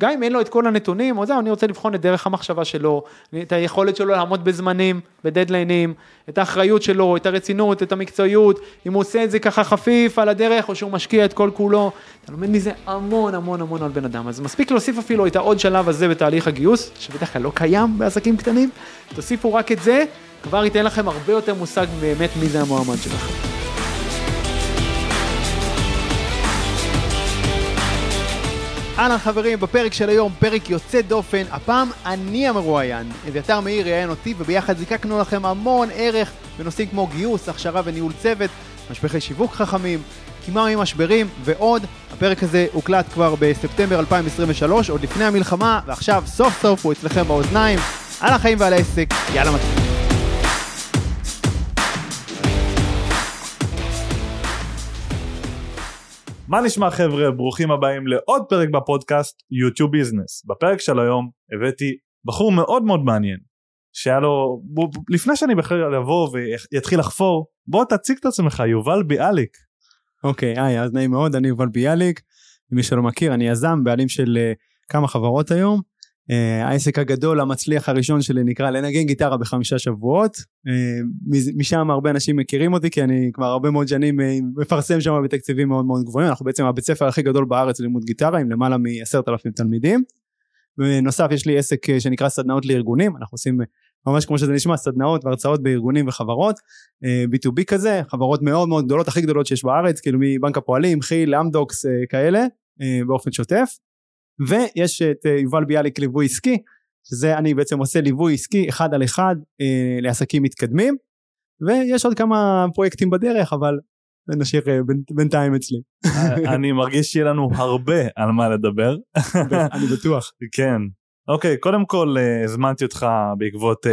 גם אם אין לו את כל הנתונים, או זהו, אני רוצה לבחון את דרך המחשבה שלו, את היכולת שלו לעמוד בזמנים, בדדליינים, את האחריות שלו, את הרצינות, את המקצועיות, אם הוא עושה את זה ככה חפיף על הדרך, או שהוא משקיע את כל כולו, אתה לומד מזה המון המון המון על בן אדם, אז מספיק להוסיף אפילו את העוד שלב הזה בתהליך הגיוס, שבדרך כלל לא קיים בעסקים קטנים, תוסיפו רק את זה, כבר ייתן לכם הרבה יותר מושג באמת מי זה המועמד שלכם. אהלן חברים, בפרק של היום, פרק יוצא דופן, הפעם אני המרואיין. אביתר מאיר ראיין אותי וביחד זיקקנו לכם המון ערך בנושאים כמו גיוס, הכשרה וניהול צוות, משפחי שיווק חכמים, כמעט משברים ועוד. הפרק הזה הוקלט כבר בספטמבר 2023, עוד לפני המלחמה, ועכשיו סוף סוף הוא אצלכם באוזניים. על החיים ועל העסק, יאללה מתחיל. מה נשמע חבר'ה? ברוכים הבאים לעוד פרק בפודקאסט יוטיוב ביזנס בפרק של היום הבאתי בחור מאוד מאוד מעניין שהיה לו בוא, לפני שאני בכלל אבוא ויתחיל לחפור בוא תציג את עצמך יובל ביאליק. אוקיי okay, היי אז נעים מאוד אני יובל ביאליק. מי שלא מכיר אני יזם בעלים של uh, כמה חברות היום העסק הגדול המצליח הראשון שלי נקרא לנגן גיטרה בחמישה שבועות. uh, משם הרבה אנשים מכירים אותי כי אני כבר הרבה מאוד שנים uh, מפרסם שם בתקציבים מאוד מאוד גבוהים. אנחנו בעצם הבית ספר הכי גדול בארץ ללימוד גיטרה עם למעלה מעשרת אלפים תלמידים. בנוסף יש לי עסק שנקרא סדנאות לארגונים. אנחנו עושים ממש כמו שזה נשמע סדנאות והרצאות בארגונים וחברות. uh, B2B כזה חברות מאוד מאוד גדולות הכי גדולות שיש בארץ כאילו מבנק הפועלים כי"ל אמדוקס כאלה באופן שוטף ויש את אה, יובל ביאליק ליווי עסקי שזה אני בעצם עושה ליווי עסקי אחד על אחד אה, לעסקים מתקדמים ויש עוד כמה פרויקטים בדרך אבל נשאיר אה, בינתיים אצלי. אה, אני מרגיש שיהיה לנו הרבה על מה לדבר. אני בטוח. כן. אוקיי קודם כל הזמנתי אותך בעקבות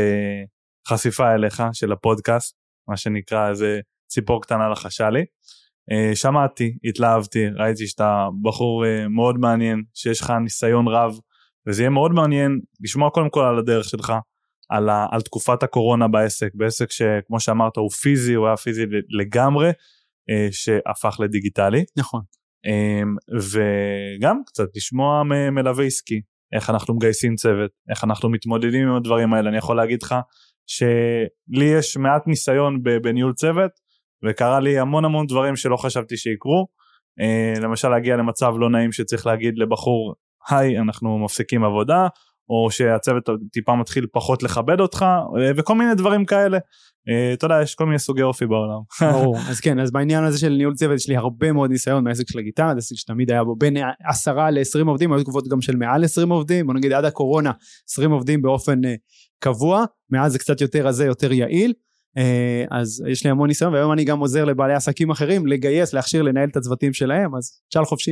חשיפה אליך של הפודקאסט מה שנקרא איזה ציפור קטנה לחשה לי. אה, שמעתי, התלהבתי, ראיתי שאתה בחור אה, מאוד מעניין, שיש לך ניסיון רב, וזה יהיה מאוד מעניין לשמוע קודם כל על הדרך שלך, על, ה, על תקופת הקורונה בעסק, בעסק שכמו שאמרת הוא פיזי, הוא היה פיזי לגמרי, אה, שהפך לדיגיטלי. נכון. וגם קצת לשמוע מלווה עסקי, איך אנחנו מגייסים צוות, איך אנחנו מתמודדים עם הדברים האלה, אני יכול להגיד לך שלי יש מעט ניסיון בניהול צוות, וקרה לי המון המון דברים שלא חשבתי שיקרו. Uh, למשל להגיע למצב לא נעים שצריך להגיד לבחור היי אנחנו מפסיקים עבודה או שהצוות טיפה מתחיל פחות לכבד אותך uh, וכל מיני דברים כאלה. Uh, אתה יודע יש כל מיני סוגי אופי בעולם. ברור אז כן אז בעניין הזה של ניהול צוות יש לי הרבה מאוד ניסיון מהעסק של הגיטרה זה עסק שתמיד היה בו בין 10 ל-20 עובדים היו תקופות גם של מעל 20 עובדים בוא נגיד עד הקורונה 20 עובדים באופן uh, קבוע מאז זה קצת יותר רזה יותר יעיל אז יש לי המון ניסיון והיום אני גם עוזר לבעלי עסקים אחרים לגייס להכשיר לנהל את הצוותים שלהם אז שאל חופשי.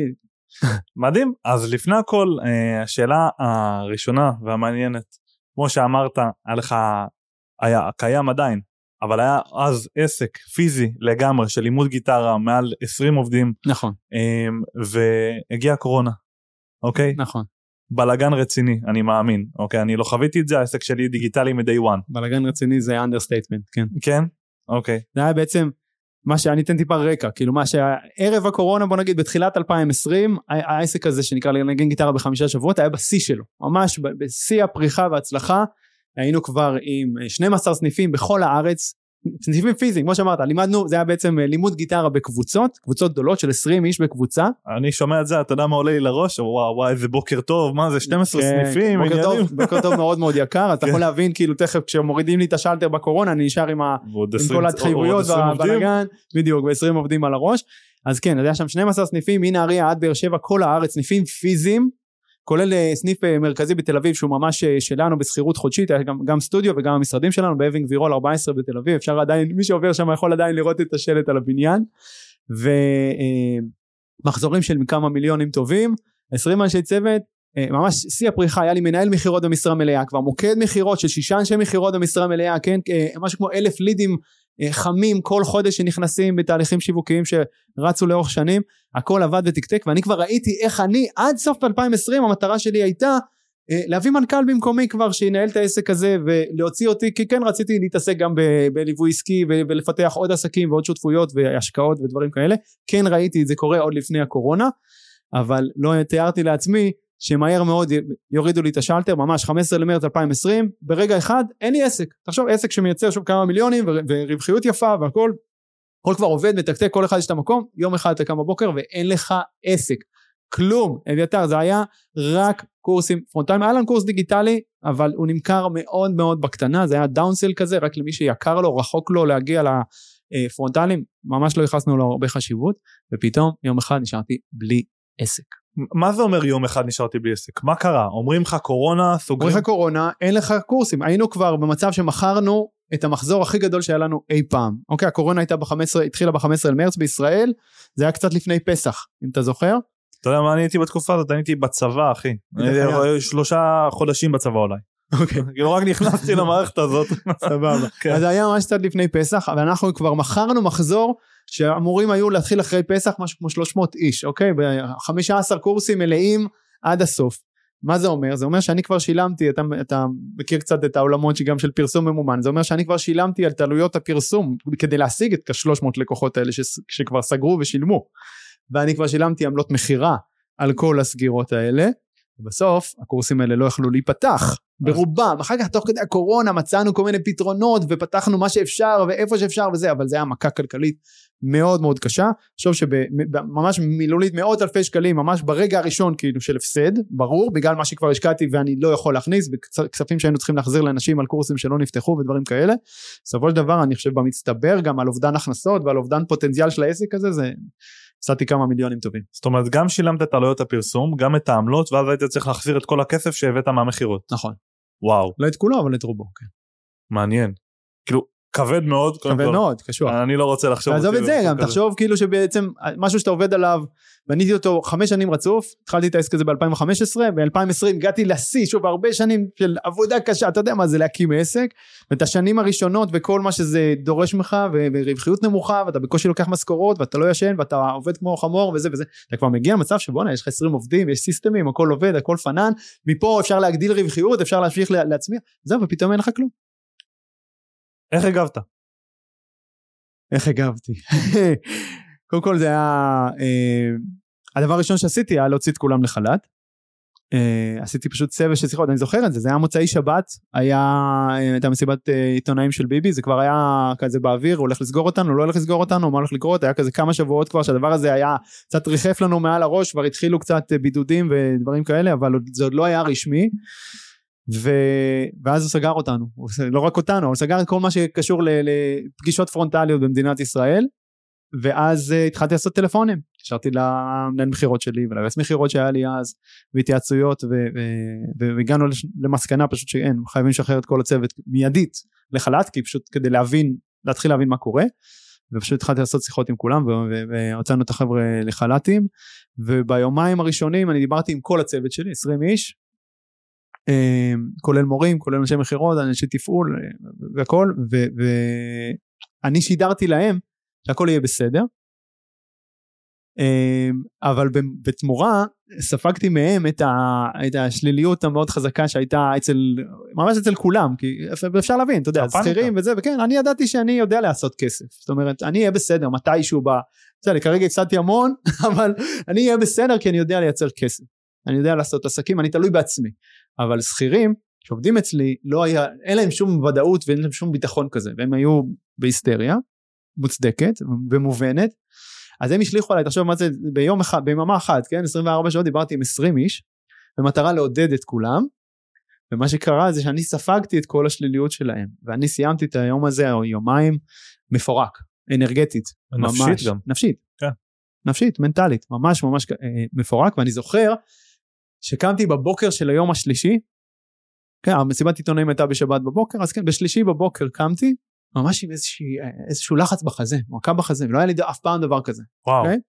מדהים. אז לפני הכל אה, השאלה הראשונה והמעניינת כמו שאמרת היה לך היה קיים עדיין אבל היה אז עסק פיזי לגמרי של לימוד גיטרה מעל 20 עובדים. נכון. אה, והגיעה קורונה אוקיי? נכון בלאגן רציני אני מאמין אוקיי אני לא חוויתי את זה העסק שלי דיגיטלי מ-day one. בלאגן רציני זה understatement כן. כן? אוקיי. זה היה בעצם מה שאני אתן טיפה רקע כאילו מה שערב הקורונה בוא נגיד בתחילת 2020 העסק הזה שנקרא לנגן גיטרה בחמישה שבועות היה בשיא שלו ממש בשיא הפריחה וההצלחה היינו כבר עם 12 סניפים בכל הארץ סניפים פיזיים כמו שאמרת לימדנו זה היה בעצם אה, לימוד גיטרה בקבוצות קבוצות גדולות של 20 איש בקבוצה. אני שומע את זה אתה יודע מה עולה לי לראש? וואו וואי איזה בוקר טוב מה זה 12 כן, סניפים בוקר טוב, בוקר טוב מאוד מאוד יקר אתה יכול כן. להבין כאילו תכף כשמורידים לי את השלטר בקורונה אני נשאר עם, ה... עם כל ההתחייבויות והבלאגן. בדיוק ו-20 עובדים על הראש. אז כן אז היה שם 12 סניפים מנהריה עד באר שבע כל הארץ סניפים פיזיים כולל אה, סניף אה, מרכזי בתל אביב שהוא ממש אה, שלנו בשכירות חודשית, גם, גם סטודיו וגם המשרדים שלנו באבינג וירול 14 בתל אביב, אפשר עדיין, מי שעובר שם יכול עדיין לראות את השלט על הבניין, ומחזורים של כמה מיליונים טובים, 20 אנשי צוות, ממש שיא הפריחה. היה לי מנהל מכירות במשרה מלאה כבר מוקד מכירות של שישה אנשי מכירות במשרה מלאה כן משהו כמו אלף לידים חמים כל חודש שנכנסים בתהליכים שיווקיים שרצו לאורך שנים הכל עבד ותקתק ואני כבר ראיתי איך אני עד סוף 2020 המטרה שלי הייתה אה, להביא מנכ"ל במקומי כבר שינהל את העסק הזה ולהוציא אותי כי כן רציתי להתעסק גם בליווי עסקי ולפתח עוד עסקים ועוד שותפויות והשקעות ודברים כאלה. כן ראיתי את זה קורה עוד לפני הקורונה אבל לא תיארתי לעצמי שמהר מאוד יורידו לי את השאלטר, ממש 15 למרץ 2020, ברגע אחד אין לי עסק. תחשוב, עסק שמייצר שוב כמה מיליונים ורווחיות יפה והכל, הכל כבר עובד, מתקתק, כל אחד יש את המקום, יום אחד אתה קם בבוקר ואין לך עסק. כלום, אביתר, זה היה רק קורסים פרונטליים, היה לנו קורס דיגיטלי, אבל הוא נמכר מאוד מאוד בקטנה, זה היה downsell כזה, רק למי שיקר לו, רחוק לו להגיע לפרונטליים, ממש לא ייחסנו לו הרבה חשיבות, ופתאום יום אחד נשארתי בלי עסק. מה זה אומר יום אחד נשארתי בלי עסק? מה קרה? אומרים לך קורונה, סוגרים? אומרים לך קורונה, אין לך קורסים. היינו כבר במצב שמכרנו את המחזור הכי גדול שהיה לנו אי פעם. אוקיי, הקורונה הייתה ב-15, התחילה ב-15 למרץ בישראל, זה היה קצת לפני פסח, אם אתה זוכר. אתה יודע מה אני הייתי בתקופה הזאת? אני הייתי בצבא, אחי. שלושה חודשים בצבא אולי. אוקיי. כאילו רק נכנסתי למערכת הזאת. סבבה. כן. אז זה היה ממש קצת לפני פסח, אבל אנחנו כבר מכרנו מחזור שאמורים היו להתחיל אחרי פסח משהו כמו 300 איש, אוקיי? ב-15 קורסים מלאים עד הסוף. מה זה אומר? זה אומר שאני כבר שילמתי, אתה, אתה מכיר קצת את העולמות שגם של פרסום ממומן, זה אומר שאני כבר שילמתי על תעלויות הפרסום כדי להשיג את ה-300 לקוחות האלה ש, שכבר סגרו ושילמו. ואני כבר שילמתי עמלות מכירה על כל הסגירות האלה. ובסוף הקורסים האלה לא יכלו להיפתח. ברובם. אחר כך תוך כדי הקורונה מצאנו כל מיני פתרונות ופתחנו מה שאפשר ואיפה שאפשר וזה אבל זה היה מכה כלכלית מאוד מאוד קשה. חושב שממש מילולית מאות אלפי שקלים ממש ברגע הראשון כאילו של הפסד. ברור בגלל מה שכבר השקעתי ואני לא יכול להכניס וכספים שהיינו צריכים להחזיר לאנשים על קורסים שלא נפתחו ודברים כאלה. בסופו של דבר אני חושב במצטבר גם על אובדן הכנסות ועל אובדן פוטנציאל של העסק הזה זה הפסדתי כמה מיליונים טובים. זאת אומרת גם שילמת את עלויות הפרסום גם את העמלות ואז היית צריך להחזיר את כל הכסף שהבאת מהמכירות. נכון. וואו. לא את כולו אבל את רובו. כן. מעניין. כאילו כבד מאוד. כבד מאוד, קשוח. אני לא רוצה לחשוב. תעזוב את זה גם, תחשוב כאילו שבעצם משהו שאתה עובד עליו, בניתי אותו חמש שנים רצוף, התחלתי את העסק הזה ב-2015, ב-2020 הגעתי לשיא, שוב הרבה שנים של עבודה קשה, אתה יודע מה זה להקים עסק, ואת השנים הראשונות וכל מה שזה דורש ממך, ורווחיות נמוכה, ואתה בקושי לוקח משכורות, ואתה לא ישן, ואתה עובד כמו חמור וזה וזה, אתה כבר מגיע למצב שבואנה יש לך 20 עובדים, יש סיסטמים, הכל עובד, הכל פנן, מפה אפשר להגדיל רווחיות, אפשר להמשיך להצמיח, זהו, ופתאום אין לך כלום. איך הגבת? איך הגבתי? קודם כל זה היה, אה, הדבר הראשון שעשיתי היה להוציא את כולם לחל"ת. אה, עשיתי פשוט סבב של שיחות, אני זוכר את זה, זה היה מוצאי שבת, היה, אה, הייתה מסיבת עיתונאים של ביבי, זה כבר היה כזה באוויר, הולך לסגור אותנו, לא הולך לסגור אותנו, מה הולך לקרות, היה כזה כמה שבועות כבר שהדבר הזה היה קצת ריחף לנו מעל הראש, כבר התחילו קצת בידודים ודברים כאלה, אבל זה עוד לא היה רשמי. ו... ואז הוא סגר אותנו, לא רק אותנו, הוא סגר את כל מה שקשור לפגישות פרונטליות במדינת ישראל, ואז uh, התחלתי לעשות טלפונים, התקשרתי למנהל מכירות שלי וליועץ מכירות שהיה לי אז, והתייעצויות, והגענו למסקנה פשוט שאין, חייבים לשחרר את כל הצוות מיידית לחל"ת, כי פשוט כדי להבין, להתחיל להבין מה קורה, ופשוט התחלתי לעשות שיחות עם כולם והוצאנו את החבר'ה לחל"תים וביומיים הראשונים אני דיברתי עם כל הצוות שלי 20 איש כולל מורים, כולל אנשי מכירות, אנשי תפעול אה, והכל, ואני שידרתי להם שהכל יהיה בסדר, אמ, אבל בתמורה ספגתי מהם את, ה, את השליליות המאוד חזקה שהייתה אצל, ממש אצל כולם, כי אפשר להבין, אתה יודע, שכירים וזה, וכן, אני ידעתי שאני יודע לעשות כסף, זאת אומרת, אני אהיה בסדר מתישהו ב... בסדר, כרגע הפסדתי המון, אבל אני אהיה בסדר כי אני יודע לייצר כסף. אני יודע לעשות עסקים, אני תלוי בעצמי. אבל שכירים שעובדים אצלי, לא היה, אין להם שום ודאות ואין להם שום ביטחון כזה, והם היו בהיסטריה, מוצדקת ומובנת. אז הם השליכו עליי, תחשוב מה זה, ביום אחד, ביממה אחת, כן, 24 שעות דיברתי עם 20 איש, במטרה לעודד את כולם, ומה שקרה זה שאני ספגתי את כל השליליות שלהם, ואני סיימתי את היום הזה, או יומיים, מפורק, אנרגטית. נפשית ממש, גם. נפשית. כן. נפשית, מנטלית, ממש ממש אה, מפורק, ואני זוכר שקמתי בבוקר של היום השלישי, כן, המסיבת עיתונאים הייתה בשבת בבוקר, אז כן, בשלישי בבוקר קמתי, ממש עם איזושהי, איזשהו לחץ בחזה, מועקה בחזה, ולא היה לי אף פעם דבר כזה. וואו. Okay? אוקיי?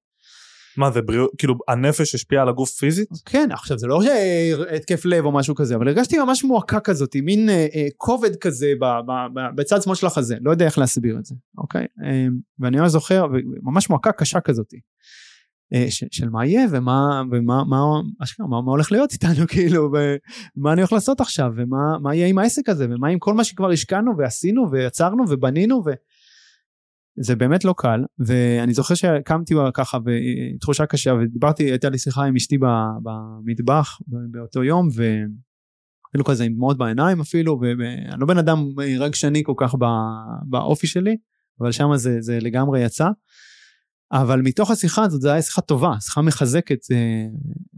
מה זה בריאות, כאילו הנפש השפיעה על הגוף פיזית? כן, עכשיו זה לא התקף לב או משהו כזה, אבל הרגשתי ממש מועקה כזאת, מין אה, אה, כובד כזה ב, ב, ב, בצד שמאל של החזה, לא יודע איך להסביר את זה, אוקיי? אה, ואני ממש זוכר, ממש מועקה קשה כזאת. אה, של מה יהיה ומה ומה מה, אשכרה, מה, מה הולך להיות איתנו כאילו ומה אני הולך לעשות עכשיו ומה מה יהיה עם העסק הזה ומה עם כל מה שכבר השקענו ועשינו ויצרנו ובנינו ו... זה באמת לא קל ואני זוכר שקמתי ככה בתחושה קשה ודיברתי הייתה לי שיחה עם אשתי במטבח באותו יום ואפילו כזה עם דמעות בעיניים אפילו ואני לא בן אדם רגשני כל כך באופי שלי אבל שם זה, זה לגמרי יצא. אבל מתוך השיחה הזאת זו הייתה שיחה טובה, שיחה מחזקת, אה,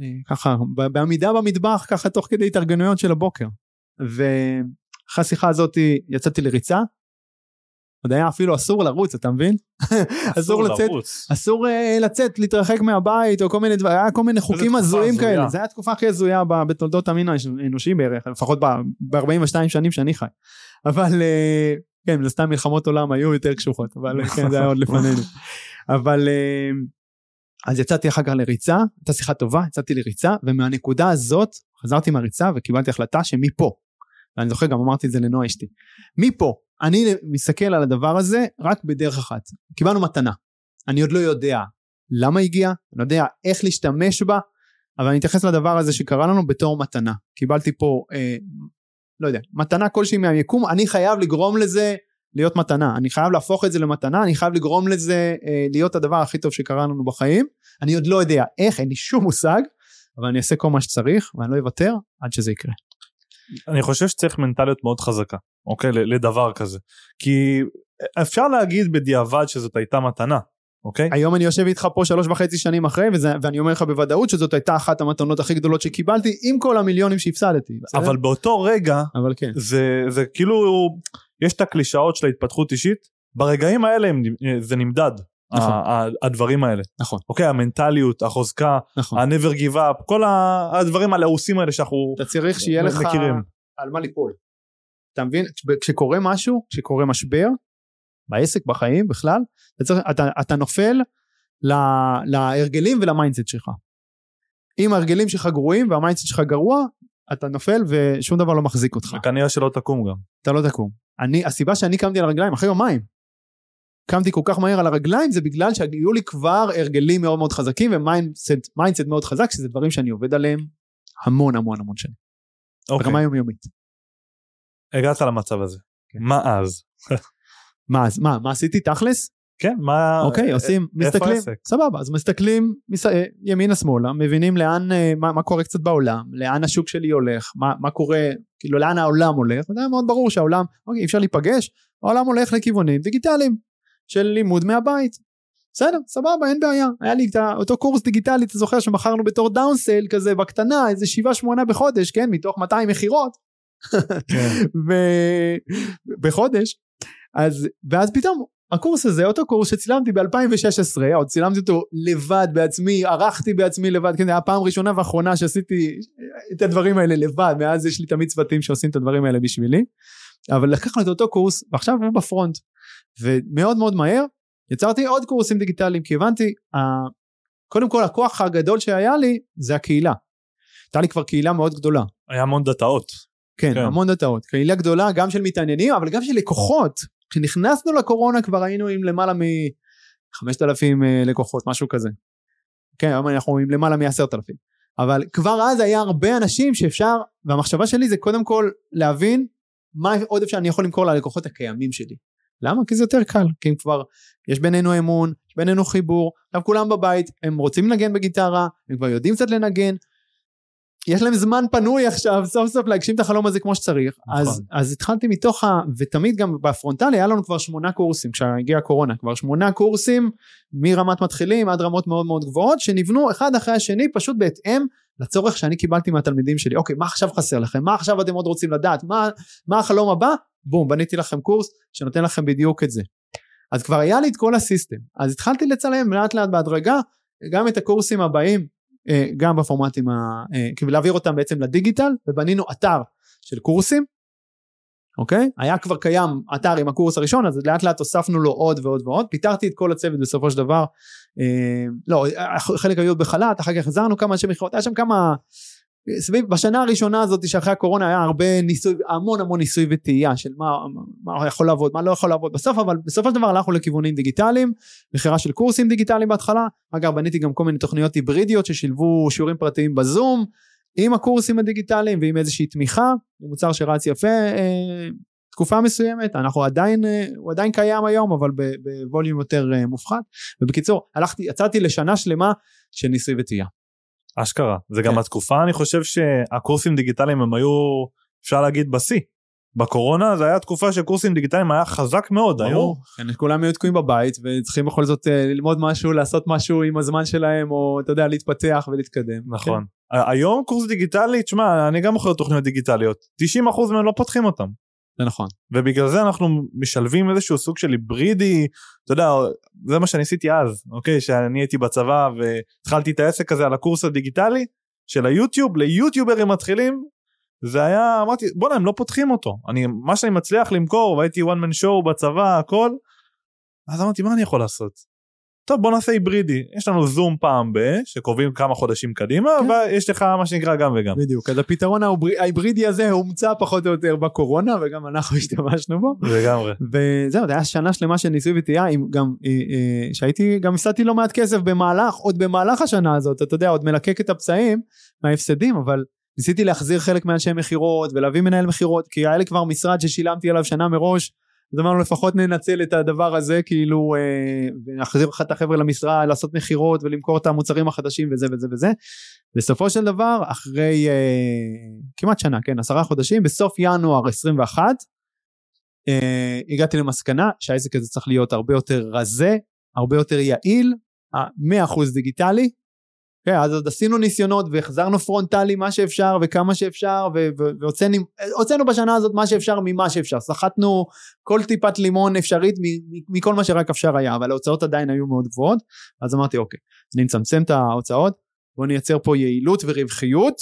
אה, ככה בעמידה במטבח, ככה תוך כדי התארגנויות של הבוקר. ואחרי השיחה הזאת יצאתי לריצה, עוד היה אפילו אסור לרוץ, אתה מבין? אסור לצאת. אסור uh, לצאת, להתרחק מהבית, או כל מיני דברים, היה כל מיני חוקים הזויים כאלה. זו הייתה התקופה הכי הזויה בתולדות המין האנושי בערך, לפחות ב-42 שנים שאני חי. אבל uh, כן, זה סתם מלחמות עולם היו יותר קשוחות, אבל כן, זה היה עוד לפנינו. אבל אה, אז יצאתי אחר כך לריצה, הייתה שיחה טובה, יצאתי לריצה, ומהנקודה הזאת חזרתי מהריצה וקיבלתי החלטה שמפה, ואני זוכר גם אמרתי את זה לנועה אשתי, מפה אני מסתכל על הדבר הזה רק בדרך אחת, קיבלנו מתנה, אני עוד לא יודע למה הגיע, אני לא יודע איך להשתמש בה, אבל אני אתייחס לדבר הזה שקרה לנו בתור מתנה, קיבלתי פה, אה, לא יודע, מתנה כלשהי מהיקום, אני חייב לגרום לזה להיות מתנה, אני חייב להפוך את זה למתנה, אני חייב לגרום לזה אה, להיות הדבר הכי טוב שקרה לנו בחיים, אני עוד לא יודע איך, אין לי שום מושג, אבל אני אעשה כל מה שצריך ואני לא אוותר עד שזה יקרה. אני חושב שצריך מנטליות מאוד חזקה, אוקיי, לדבר כזה, כי אפשר להגיד בדיעבד שזאת הייתה מתנה, אוקיי? היום אני יושב איתך פה שלוש וחצי שנים אחרי וזה, ואני אומר לך בוודאות שזאת הייתה אחת המתנות הכי גדולות שקיבלתי עם כל המיליונים שהפסדתי. אבל באותו רגע, אבל כן. זה, זה כאילו יש את הקלישאות של ההתפתחות אישית, ברגעים האלה זה נמדד. נכון. הדברים האלה. נכון. אוקיי, המנטליות, החוזקה, נכון. ה-never give up, כל הדברים הלעוסים האלה שאנחנו אתה צריך שיהיה לך מכירים. על מה ליפול. אתה מבין? כשקורה משהו, כשקורה משבר, בעסק, בחיים בכלל, אתה, צריך, אתה, אתה נופל לה, להרגלים ול mindset שלך. אם ההרגלים שלך גרועים וה mindset שלך גרוע, אתה נופל ושום דבר לא מחזיק אותך. וכנראה שלא תקום גם. אתה לא תקום. אני, הסיבה שאני קמתי על הרגליים אחרי יומיים, קמתי כל כך מהר על הרגליים זה בגלל שהיו לי כבר הרגלים מאוד מאוד חזקים ו mindset מאוד חזק שזה דברים שאני עובד עליהם המון המון המון שנים. אוקיי. ברמה יומיומית. הגעת למצב הזה. כן. מה אז? מה אז? מה, מה עשיתי תכלס? כן, מה... אוקיי, עושים, מסתכלים, סבבה, אז מסתכלים מס... אה, ימינה שמאלה, מבינים לאן, אה, מה, מה קורה קצת בעולם, לאן השוק שלי הולך, מה, מה קורה, כאילו לאן העולם הולך, וזה מאוד ברור שהעולם, אוקיי, אפשר להיפגש, העולם הולך לכיוונים דיגיטליים, של לימוד מהבית. בסדר, סבבה, אין בעיה. היה לי את אותו קורס דיגיטלי, אתה זוכר שמכרנו בתור דאונסייל כזה בקטנה, איזה 7-8 בחודש, כן, מתוך 200 מכירות. כן. בחודש. אז, ואז פתאום הקורס הזה אותו קורס שצילמתי ב-2016 עוד צילמתי אותו לבד בעצמי ערכתי בעצמי לבד כן היה פעם ראשונה ואחרונה שעשיתי את הדברים האלה לבד מאז יש לי תמיד צוותים שעושים את הדברים האלה בשבילי אבל לקחנו את אותו קורס ועכשיו הוא בפרונט. ומאוד מאוד מהר יצרתי עוד קורסים דיגיטליים כי הבנתי קודם כל הכוח הגדול שהיה לי זה הקהילה. הייתה לי כבר קהילה מאוד גדולה. היה המון דאטאות. כן, כן. המון דאטאות. קהילה גדולה גם של מתעניינים אבל גם של לקוחות כשנכנסנו לקורונה כבר היינו עם למעלה מ-5,000 אה, לקוחות, משהו כזה. כן, היום אנחנו עם למעלה מ-10,000. אבל כבר אז היה הרבה אנשים שאפשר, והמחשבה שלי זה קודם כל להבין מה עוד אפשר אני יכול למכור ללקוחות הקיימים שלי. למה? כי זה יותר קל, כי אם כבר יש בינינו אמון, יש בינינו חיבור, עכשיו כולם בבית, הם רוצים לנגן בגיטרה, הם כבר יודעים קצת לנגן, יש להם זמן פנוי עכשיו סוף סוף להגשים את החלום הזה כמו שצריך. נכון. אז, אז התחלתי מתוך ה... ותמיד גם בפרונטלי היה לנו כבר שמונה קורסים כשהגיעה הקורונה. כבר שמונה קורסים מרמת מתחילים עד רמות מאוד מאוד גבוהות שנבנו אחד אחרי השני פשוט בהתאם לצורך שאני קיבלתי מהתלמידים שלי. אוקיי מה עכשיו חסר לכם? מה עכשיו אתם עוד רוצים לדעת? מה, מה החלום הבא? בום בניתי לכם קורס שנותן לכם בדיוק את זה. אז כבר היה לי את כל הסיסטם. אז התחלתי לצלם לאט לאט בהדרגה גם את הקורסים הבאים גם בפורמטים, אה, כאילו להעביר אותם בעצם לדיגיטל ובנינו אתר של קורסים אוקיי? היה כבר קיים אתר עם הקורס הראשון אז לאט לאט הוספנו לו עוד ועוד ועוד פיטרתי את כל הצוות בסופו של דבר אה, לא חלק היו בחל"ת אחר כך החזרנו כמה אנשי מכירות היה שם כמה סביב בשנה הראשונה הזאת שאחרי הקורונה היה הרבה ניסוי המון המון ניסוי וטעייה של מה, מה יכול לעבוד מה לא יכול לעבוד בסוף אבל בסופו של דבר הלכנו לכיוונים דיגיטליים מכירה של קורסים דיגיטליים בהתחלה אגב בניתי גם כל מיני תוכניות היברידיות ששילבו שיעורים פרטיים בזום עם הקורסים הדיגיטליים ועם איזושהי תמיכה מוצר שרץ יפה אה, תקופה מסוימת, אנחנו עדיין, אה, הוא עדיין קיים היום, אבל בווליום יותר אה, מופחת. ובקיצור, הלכתי, יצאתי לשנה שלמה של ניסוי וטעייה. אשכרה. זה גם כן. התקופה, אני חושב שהקורסים דיגיטליים הם היו, אפשר להגיד, בשיא. בקורונה זה היה תקופה שקורסים דיגיטליים היה חזק מאוד. היו, כן, כולם היו תקועים בבית וצריכים בכל זאת אה, ללמוד משהו, לעשות משהו עם הזמן שלהם, או אתה יודע, להתפתח ולהתקדם. נכון. ה- היום קורס דיגיטלי, תשמע, אני גם מוכר תוכניות דיגיטליות. 90% מהם לא פותחים אותם. זה נכון. ובגלל זה אנחנו משלבים איזשהו סוג של היברידי, אתה יודע, זה מה שאני עשיתי אז, אוקיי? שאני הייתי בצבא והתחלתי את העסק הזה על הקורס הדיגיטלי של היוטיוב ליוטיוברים מתחילים, זה היה, אמרתי, בוא'נה, הם לא פותחים אותו. אני, מה שאני מצליח למכור, והייתי one man show בצבא, הכל, אז אמרתי, מה אני יכול לעשות? טוב, בוא נעשה היברידי. יש לנו זום פעם ב, שקובעים כמה חודשים קדימה, כן. ויש לך מה שנקרא גם וגם. בדיוק, אז הפתרון ההיברי- ההיברידי הזה הומצא פחות או יותר בקורונה, וגם אנחנו השתמשנו בו. לגמרי. וזהו, זה היה שנה שלמה של ניסוי וטעייה, גם, אה, אה, שהייתי, גם הפסדתי לא מעט כסף במהלך, עוד במהלך השנה הזאת, אתה יודע, עוד מלקק את הפצעים מההפסדים, אבל ניסיתי להחזיר חלק מאנשי מכירות ולהביא מנהל מכירות, כי היה לי כבר משרד ששילמתי עליו שנה מראש, אז אמרנו לפחות ננצל את הדבר הזה, כאילו, אה, ונחזיר לך את החבר'ה למשרד, לעשות מכירות ולמכור את המוצרים החדשים וזה וזה וזה. בסופו של דבר, אחרי אה, כמעט שנה, כן, עשרה חודשים, בסוף ינואר 21, אה, הגעתי למסקנה שהעסק הזה צריך להיות הרבה יותר רזה, הרבה יותר יעיל, ה- 100% דיגיטלי. כן, אז עוד עשינו ניסיונות והחזרנו פרונטלי מה שאפשר וכמה שאפשר ו- ו- והוצאנו הוצאנו בשנה הזאת מה שאפשר ממה שאפשר. סחטנו כל טיפת לימון אפשרית מכל מה שרק אפשר היה, אבל ההוצאות עדיין היו מאוד גבוהות. אז אמרתי אוקיי, אני מצמצם את ההוצאות, בוא נייצר פה יעילות ורווחיות.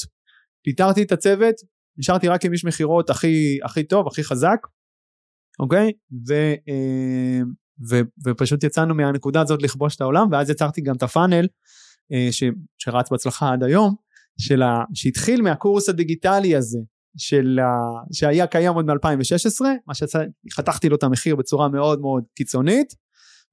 פיטרתי את הצוות, נשארתי רק עם איש מכירות הכי, הכי טוב, הכי חזק, אוקיי? ו, אה, ו, ופשוט יצאנו מהנקודה הזאת לכבוש את העולם, ואז יצרתי גם את הפאנל ש, שרץ בהצלחה עד היום, של ה, שהתחיל מהקורס הדיגיטלי הזה, של ה, שהיה קיים עוד מ-2016, מה שחתכתי לו את המחיר בצורה מאוד מאוד קיצונית.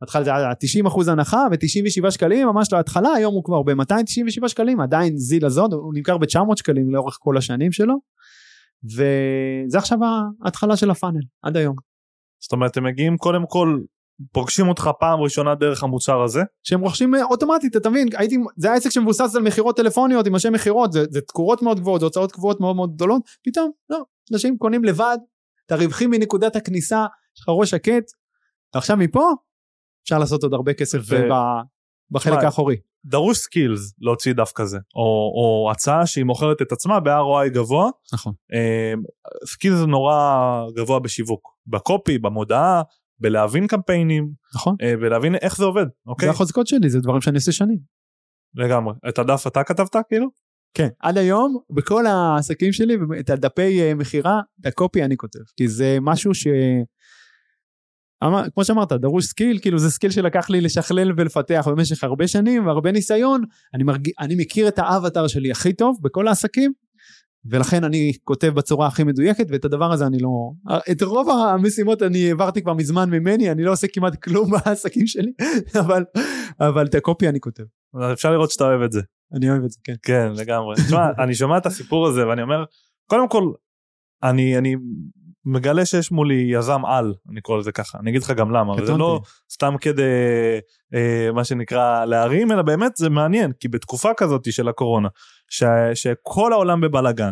בהתחלה זה היה 90 אחוז הנחה ו-97 שקלים ממש להתחלה היום הוא כבר ב-297 שקלים עדיין זיל הזאת הוא נמכר ב-900 שקלים לאורך כל השנים שלו וזה עכשיו ההתחלה של הפאנל עד היום זאת אומרת, הם מגיעים קודם כל, פוגשים אותך פעם ראשונה דרך המוצר הזה, שהם רוכשים אה, אוטומטית אתה מבין? הייתי זה העסק שמבוסס על מכירות טלפוניות עם אנשי מכירות זה, זה תקורות מאוד גבוהות זה הוצאות קבועות מאוד מאוד גדולות פתאום לא אנשים קונים לבד את הרווחים מנקודת הכניסה יש לך ראש שקט ועכשיו מפה אפשר לעשות עוד הרבה כסף ו- ו... בחלק שמע, האחורי. דרוש skills להוציא דף כזה, או, או הצעה שהיא מוכרת את עצמה ב-ROI גבוה, נכון. אה, skills זה נורא גבוה בשיווק, בקופי, במודעה, בלהבין קמפיינים, נכון אה, ולהבין איך זה עובד, אוקיי? זה החוזקות שלי זה דברים שאני עושה שנים לגמרי. את הדף אתה כתבת כאילו? כן עד היום בכל העסקים שלי את הדפי אה, מכירה את הקופי אני כותב כי זה משהו ש... אמר, כמו שאמרת דרוש skill כאילו זה skill שלקח לי לשכלל ולפתח במשך הרבה שנים והרבה ניסיון אני, מרג... אני מכיר את האווטאר שלי הכי טוב בכל העסקים ולכן אני כותב בצורה הכי מדויקת ואת הדבר הזה אני לא את רוב המשימות אני העברתי כבר מזמן ממני אני לא עושה כמעט כלום בעסקים שלי אבל אבל את הקופי אני כותב אפשר לראות שאתה אוהב את זה. אני אוהב את זה כן כן, לגמרי. תשמע, אני שומע את הסיפור הזה ואני אומר, קודם כל, אני, אני מגלה שיש מולי יזם על, אני קורא לזה ככה, אני אגיד לך גם למה, קטונתי. לא סתם כדי, אה, מה שנקרא, להרים, אלא באמת זה מעניין, כי בתקופה כזאת של הקורונה, ש, שכל העולם בבלגן,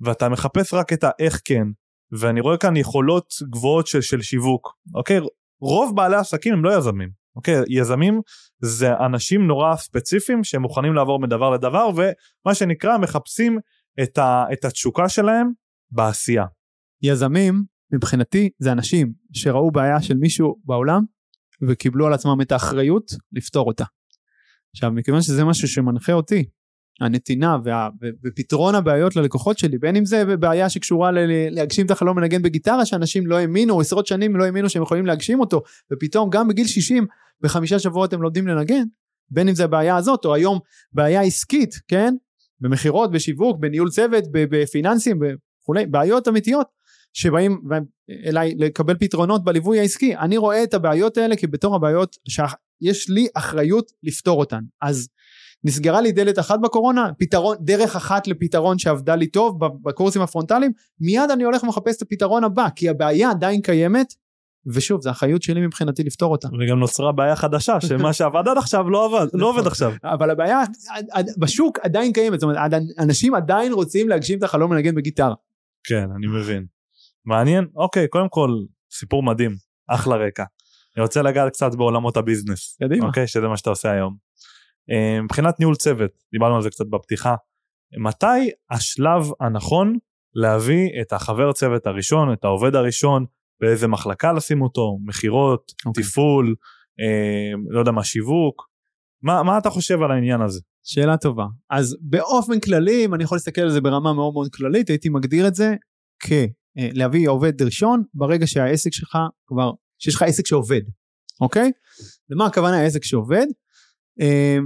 ואתה מחפש רק את האיך כן, ואני רואה כאן יכולות גבוהות של, של שיווק, אוקיי? רוב בעלי העסקים הם לא יזמים, אוקיי? יזמים זה אנשים נורא ספציפיים שמוכנים לעבור מדבר לדבר, ומה שנקרא מחפשים את, ה, את התשוקה שלהם בעשייה. יזמים מבחינתי זה אנשים שראו בעיה של מישהו בעולם וקיבלו על עצמם את האחריות לפתור אותה. עכשיו מכיוון שזה משהו שמנחה אותי הנתינה וה, ופתרון הבעיות ללקוחות שלי בין אם זה בעיה שקשורה ל- להגשים את החלום לנגן בגיטרה שאנשים לא האמינו עשרות שנים לא האמינו שהם יכולים להגשים אותו ופתאום גם בגיל 60 בחמישה שבועות הם לומדים לנגן בין אם זה הבעיה הזאת או היום בעיה עסקית כן? במכירות בשיווק בניהול צוות בפיננסים וכולי בעיות אמיתיות שבאים אליי לקבל פתרונות בליווי העסקי. אני רואה את הבעיות האלה כבתור הבעיות שיש לי אחריות לפתור אותן. אז נסגרה לי דלת אחת בקורונה, פתרון, דרך אחת לפתרון שעבדה לי טוב בקורסים הפרונטליים, מיד אני הולך ומחפש את הפתרון הבא, כי הבעיה עדיין קיימת, ושוב, זו אחריות שלי מבחינתי לפתור אותה. וגם נוצרה בעיה חדשה, שמה שעבד עד עכשיו לא עבד, לא עובד עכשיו. אבל הבעיה בשוק עדיין קיימת, זאת אומרת, אנשים עדיין רוצים להגשים את החלום לנגן בגיטרה. כן, אני מבין. מעניין, אוקיי, קודם כל, סיפור מדהים, אחלה רקע. אני רוצה לגעת קצת בעולמות הביזנס. קדימה. אוקיי, שזה מה שאתה עושה היום. אה, מבחינת ניהול צוות, דיברנו על זה קצת בפתיחה, מתי השלב הנכון להביא את החבר צוות הראשון, את העובד הראשון, באיזה מחלקה לשים אותו, מכירות, okay. אוקיי. תפעול, אה, לא יודע מה, שיווק, מה, מה אתה חושב על העניין הזה? שאלה טובה. אז באופן כללי, אם אני יכול להסתכל על זה ברמה מאוד מאוד כללית, הייתי מגדיר את זה כלהביא אה, עובד ראשון ברגע שהעסק שלך כבר, שיש לך עסק שעובד, אוקיי? למה הכוונה העסק שעובד? אה,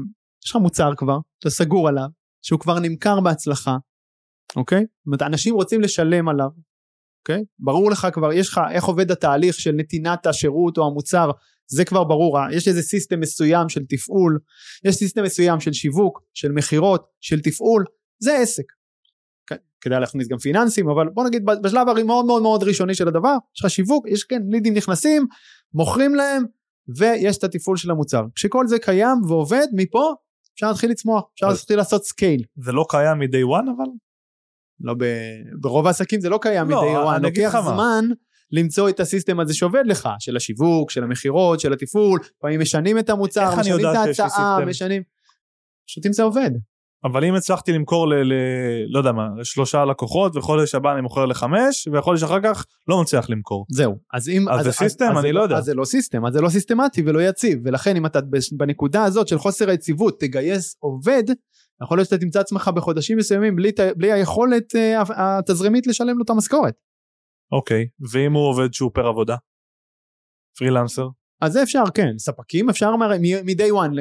יש לך מוצר כבר, אתה סגור עליו, שהוא כבר נמכר בהצלחה, אוקיי? זאת אומרת, אנשים רוצים לשלם עליו, אוקיי? ברור לך כבר, יש לך איך עובד התהליך של נתינת השירות או המוצר, זה כבר ברור, יש איזה system מסוים של תפעול, יש system מסוים של שיווק, של מכירות, של תפעול, זה עסק. כדאי להכניס גם פיננסים, אבל בוא נגיד בשלב המאוד מאוד מאוד ראשוני של הדבר, יש לך שיווק, יש כן לידים נכנסים, מוכרים להם, ויש את התפעול של המוצר. כשכל זה קיים ועובד, מפה אפשר להתחיל לצמוח, אפשר להתחיל לעשות scale. זה לא קיים מ-day one אבל? לא ב... ברוב העסקים זה לא קיים לא, מ-day one, לוקח זמן למצוא את ה system הזה שעובד לך, של השיווק, של המכירות, של התפעול, לפעמים משנים את המוצר, משנים את ההצעה, משנים... פשוט אם זה עובד. אבל אם הצלחתי למכור ל... ל... לא יודע מה, שלושה לקוחות, וחודש הבא אני מוכר לחמש, וחודש אחר כך לא מצליח למכור. זהו. אז אם... אז, אז זה system? אז, אני אז לא יודע. אז זה לא סיסטם, אז זה לא סיסטמטי ולא יציב, ולכן אם אתה בנקודה הזאת של חוסר היציבות תגייס עובד, יכול להיות שאתה תמצא עצמך בחודשים מסוימים בלי, בלי היכולת uh, התזרימית לשלם לו את המשכורת. אוקיי, ואם הוא עובד שהוא פר עבודה? פרילנסר? אז זה אפשר, כן. ספקים אפשר מ-day one,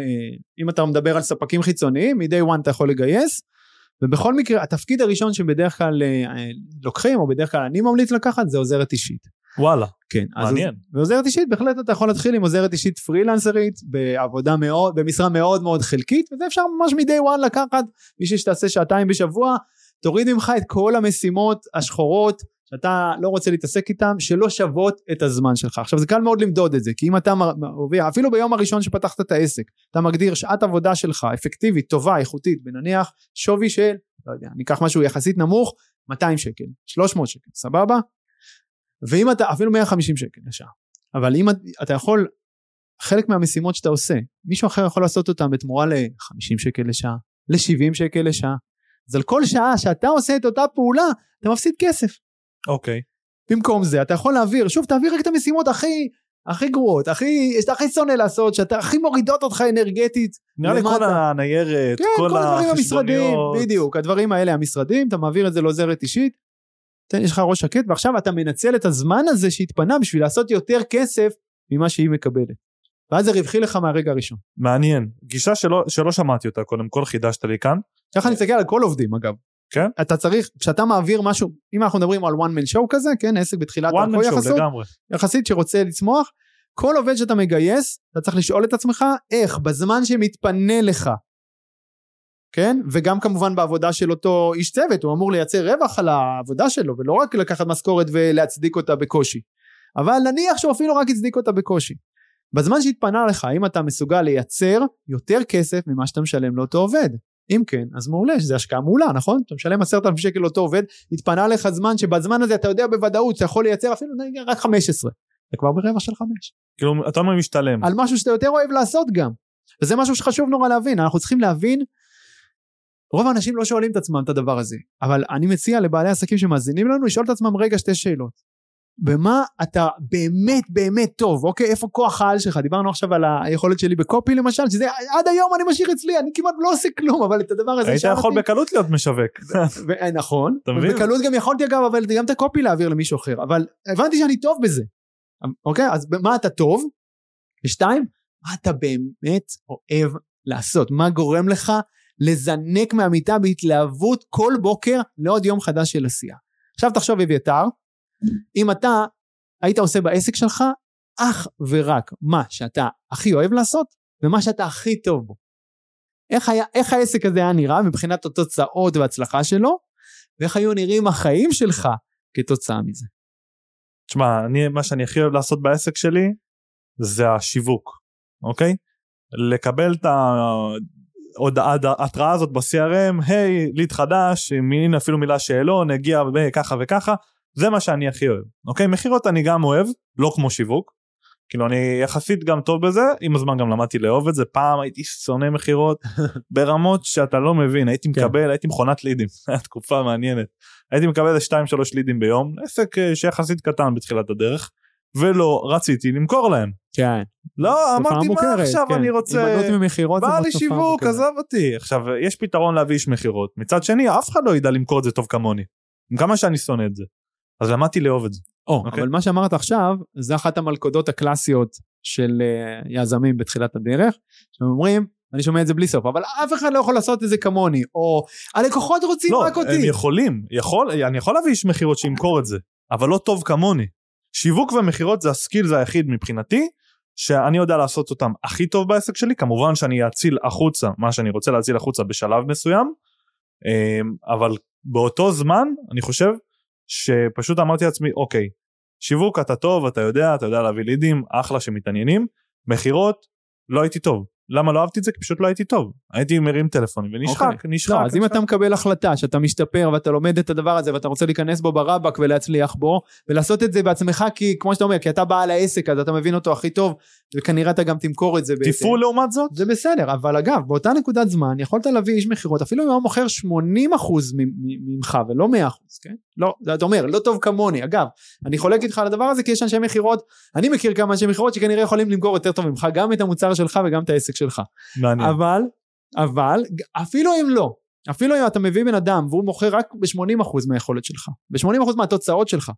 אם אתה מדבר על ספקים חיצוניים, מ-day one אתה יכול לגייס. ובכל מקרה, התפקיד הראשון שבדרך כלל אה, לוקחים, או בדרך כלל אני ממליץ לקחת, זה עוזרת אישית. וואלה, כן, מעניין. ועוזרת אישית, בהחלט אתה יכול להתחיל עם עוזרת אישית פרילנסרית, בעבודה מאוד, במשרה מאוד מאוד חלקית, וזה אפשר ממש מ-day one לקחת, מישהי שתעשה שעתיים בשבוע, תוריד ממך את כל המשימות השחורות שאתה לא רוצה להתעסק איתם, שלא שוות את הזמן שלך. עכשיו זה קל מאוד למדוד את זה, כי אם אתה, אפילו ביום הראשון שפתחת את העסק, אתה מגדיר שעת עבודה שלך אפקטיבית, טובה, איכותית, ונניח שווי של, לא יודע, ניקח משהו יחסית נמוך, 200 שקל, 300 שקל, סבבה? ואם אתה, אפילו 150 שקל לשעה. אבל אם אתה יכול, חלק מהמשימות שאתה עושה, מישהו אחר יכול לעשות אותם בתמורה ל-50 שקל לשעה, ל-70 שקל לשעה. אז על כל שעה שאתה עושה את אותה פעולה, אתה מפסיד כסף. אוקיי. Okay. במקום זה אתה יכול להעביר, שוב תעביר רק את המשימות הכי הכי גרועות, הכי, שאתה הכי שונא לעשות, שאתה הכי מורידות אותך אנרגטית. נראה לי כל הניירת, כן, כל, כל הדברים המשרדים, בדיוק, הדברים האלה המשרדים, אתה מעביר את זה לעוזרת אישית, יש לך ראש שקט, ועכשיו אתה מנצל את הזמן הזה שהתפנה בשביל לעשות יותר כסף ממה שהיא מקבלת. ואז זה רווחי לך מהרגע הראשון. מעניין, גישה שלא, שלא שמעתי אותה קודם כל, חידשת לי כאן. ככה אני מסתכל על כל עובדים אגב. כן? אתה צריך, כשאתה מעביר משהו, אם אנחנו מדברים על one man show כזה, כן, עסק בתחילת one man show לגמרי. יחסית שרוצה לצמוח, כל עובד שאתה מגייס, אתה צריך לשאול את עצמך איך בזמן שמתפנה לך, כן? וגם כמובן בעבודה של אותו איש צוות, הוא אמור לייצר רווח על העבודה שלו, ולא רק לקחת משכורת ולהצדיק אותה בקושי. אבל נניח שהוא אפילו רק הצדיק אותה בקושי. בזמן שהתפנה לך, האם אתה מסוגל לייצר יותר כסף ממה שאתה משלם לאותו עובד? אם כן, אז מעולה, שזה השקעה מעולה, נכון? אתה משלם עשרת אלפים שקל לאותו עובד, התפנה לך זמן שבזמן הזה אתה יודע בוודאות שאתה יכול לייצר אפילו נגיד רק 15. זה כבר ברווח של 5. כאילו, אתה אומר משתלם. על משהו שאתה יותר אוהב לעשות גם. וזה משהו שחשוב נורא להבין, אנחנו צריכים להבין, רוב האנשים לא שואלים את עצמם את הדבר הזה, אבל אני מציע לבעלי עסקים שמאזינים לנו לשאול את עצמם רגע שתי שאלות. במה אתה באמת באמת טוב, אוקיי? איפה כוח העל שלך? דיברנו עכשיו על היכולת שלי בקופי למשל, שזה עד היום אני משאיר אצלי, אני כמעט לא עושה כלום, אבל את הדבר הזה היית יכול בקלות להיות משווק. אה, נכון, בקלות גם יכולתי אגב, אבל גם את הקופי להעביר למישהו אחר, אבל הבנתי שאני טוב בזה, אוקיי? אז במה אתה טוב? ושתיים, מה אתה באמת אוהב לעשות? מה גורם לך לזנק מהמיטה בהתלהבות כל בוקר לעוד יום חדש של עשייה? עכשיו תחשוב אביתר, אם אתה היית עושה בעסק שלך אך ורק מה שאתה הכי אוהב לעשות ומה שאתה הכי טוב בו. איך, היה, איך העסק הזה היה נראה מבחינת התוצאות וההצלחה שלו, ואיך היו נראים החיים שלך כתוצאה מזה. תשמע, אני, מה שאני הכי אוהב לעשות בעסק שלי זה השיווק, אוקיי? לקבל את ההתראה הזאת ב-CRM, היי, ליד חדש, הנה אפילו מילה שאלון, הגיע ככה וככה, זה מה שאני הכי אוהב, אוקיי? מכירות אני גם אוהב, לא כמו שיווק, כאילו אני יחסית גם טוב בזה עם הזמן גם למדתי לאהוב את זה פעם הייתי שונא מכירות ברמות שאתה לא מבין הייתי כן. מקבל הייתי מכונת לידים תקופה מעניינת הייתי מקבל 2-3 לידים ביום עסק אה, שיחסית קטן בתחילת הדרך ולא רציתי למכור להם. כן. לא אמרתי מה עכשיו כן. אני רוצה בא לי שיווק עזוב אותי עכשיו יש פתרון להביא איש מכירות מצד שני אף אחד לא ידע למכור את זה טוב כמוני. עם כמה שאני שונא את זה. אז למדתי לאהוב את זה. או, okay. אבל מה שאמרת עכשיו, זה אחת המלכודות הקלאסיות של uh, יזמים בתחילת הדרך, שהם אומרים, אני שומע את זה בלי סוף, אבל אף אחד לא יכול לעשות את זה כמוני, או הלקוחות רוצים לא, רק אותי. לא, הם יכולים, יכול, אני יכול להביא איש מכירות שימכור את זה, אבל לא טוב כמוני. שיווק ומכירות זה הסקילס היחיד מבחינתי, שאני יודע לעשות אותם הכי טוב בעסק שלי, כמובן שאני אציל החוצה מה שאני רוצה להציל החוצה בשלב מסוים, אמ, אבל באותו זמן אני חושב שפשוט אמרתי לעצמי אוקיי שיווק אתה טוב אתה יודע אתה יודע להביא לידים אחלה שמתעניינים מכירות לא הייתי טוב למה לא אהבתי את זה? כי פשוט לא הייתי טוב. הייתי מרים טלפון ונשחק, okay. אוקיי. נשחק. לא, אז אם אתה מקבל החלטה שאתה משתפר ואתה לומד את הדבר הזה ואתה רוצה להיכנס בו ברבק ולהצליח בו ולעשות את זה בעצמך כי כמו שאתה אומר כי אתה בעל העסק אז אתה מבין אותו הכי טוב וכנראה אתה גם תמכור את זה. תפעול לעומת זאת? זה בסדר אבל אגב באותה נקודת זמן יכולת להביא איש מכירות אפילו אם הוא מוכר 80% ממך ולא 100% כן? לא, אתה אומר לא טוב כמוני אגב אני חולק איתך על הדבר הזה כי יש אנשי מכירות אני מכיר כמה אנשי מכירות שכנראה יכולים למכור יותר טוב ממך גם את המוצר שלך וגם את העסק שלך. מעניין. אבל, אבל, אפילו אם לא, אפילו אם אתה מביא בן אדם והוא מוכר רק ב-80% מהיכולת שלך, ב-80% מהתוצאות שלך,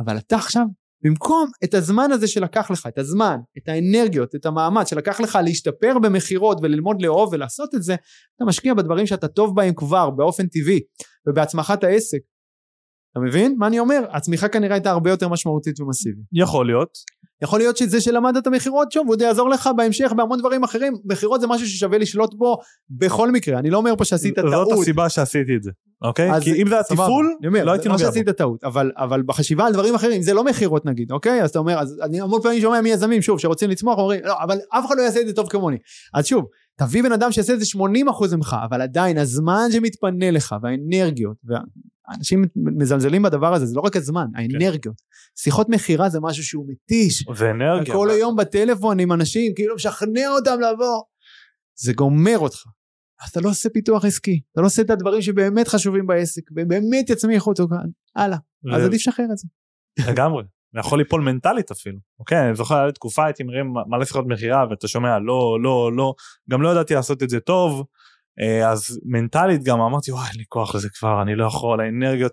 אבל אתה עכשיו, במקום את הזמן הזה שלקח לך, את הזמן, את האנרגיות, את המאמץ שלקח לך להשתפר במכירות וללמוד לאהוב ולעשות את זה, אתה משקיע בדברים שאתה טוב בהם כבר באופן טבעי ובהצמחת העסק. אתה מבין מה אני אומר? הצמיחה כנראה הייתה הרבה יותר משמעותית ומסיבית. יכול להיות. יכול להיות שזה שלמדת מכירות שוב, הוא יעזור לך בהמשך בהמון דברים אחרים, מכירות זה משהו ששווה לשלוט בו בכל מקרה, אני לא אומר פה שעשית טעות. זאת הסיבה שעשיתי את זה, אוקיי? כי אם זה התפעול, לא הייתי נוגע בו. לא שעשית טעות, אבל, אבל בחשיבה על דברים אחרים, זה לא מכירות נגיד, אוקיי? אז אתה אומר, אז אני המון פעמים שומע מיזמים, שוב, שרוצים לצמוח, אומרים, לא, אבל אף אחד לא יעשה את זה טוב כמוני. אז שוב, תביא בן אדם שיעשה את זה 80% ממך, אבל עדיין הזמן שמתפנה לך, והאנרגיות, אנשים מזלזלים בדבר הזה, זה לא רק הזמן, כן. האנרגיות. כן. שיחות מכירה זה משהו שהוא מתיש. זה אנרגיה. כל היום בטלפון עם אנשים, כאילו משכנע אותם לבוא. זה גומר אותך. אז אתה לא עושה פיתוח עסקי, אתה לא עושה את הדברים שבאמת חשובים בעסק, ובאמת יצמיחו אותו כאן, הלאה. ו... אז עדיף לשחרר את זה. לגמרי. זה יכול ליפול מנטלית אפילו. אוקיי, אני זוכר, היה תקופה הייתי מרים מלא שיחות מכירה ואתה שומע לא, לא, לא, גם לא ידעתי לעשות את זה טוב. אה, אז מנטלית גם אמרתי וואי אין לי כוח לזה כבר אני לא יכול האנרגיות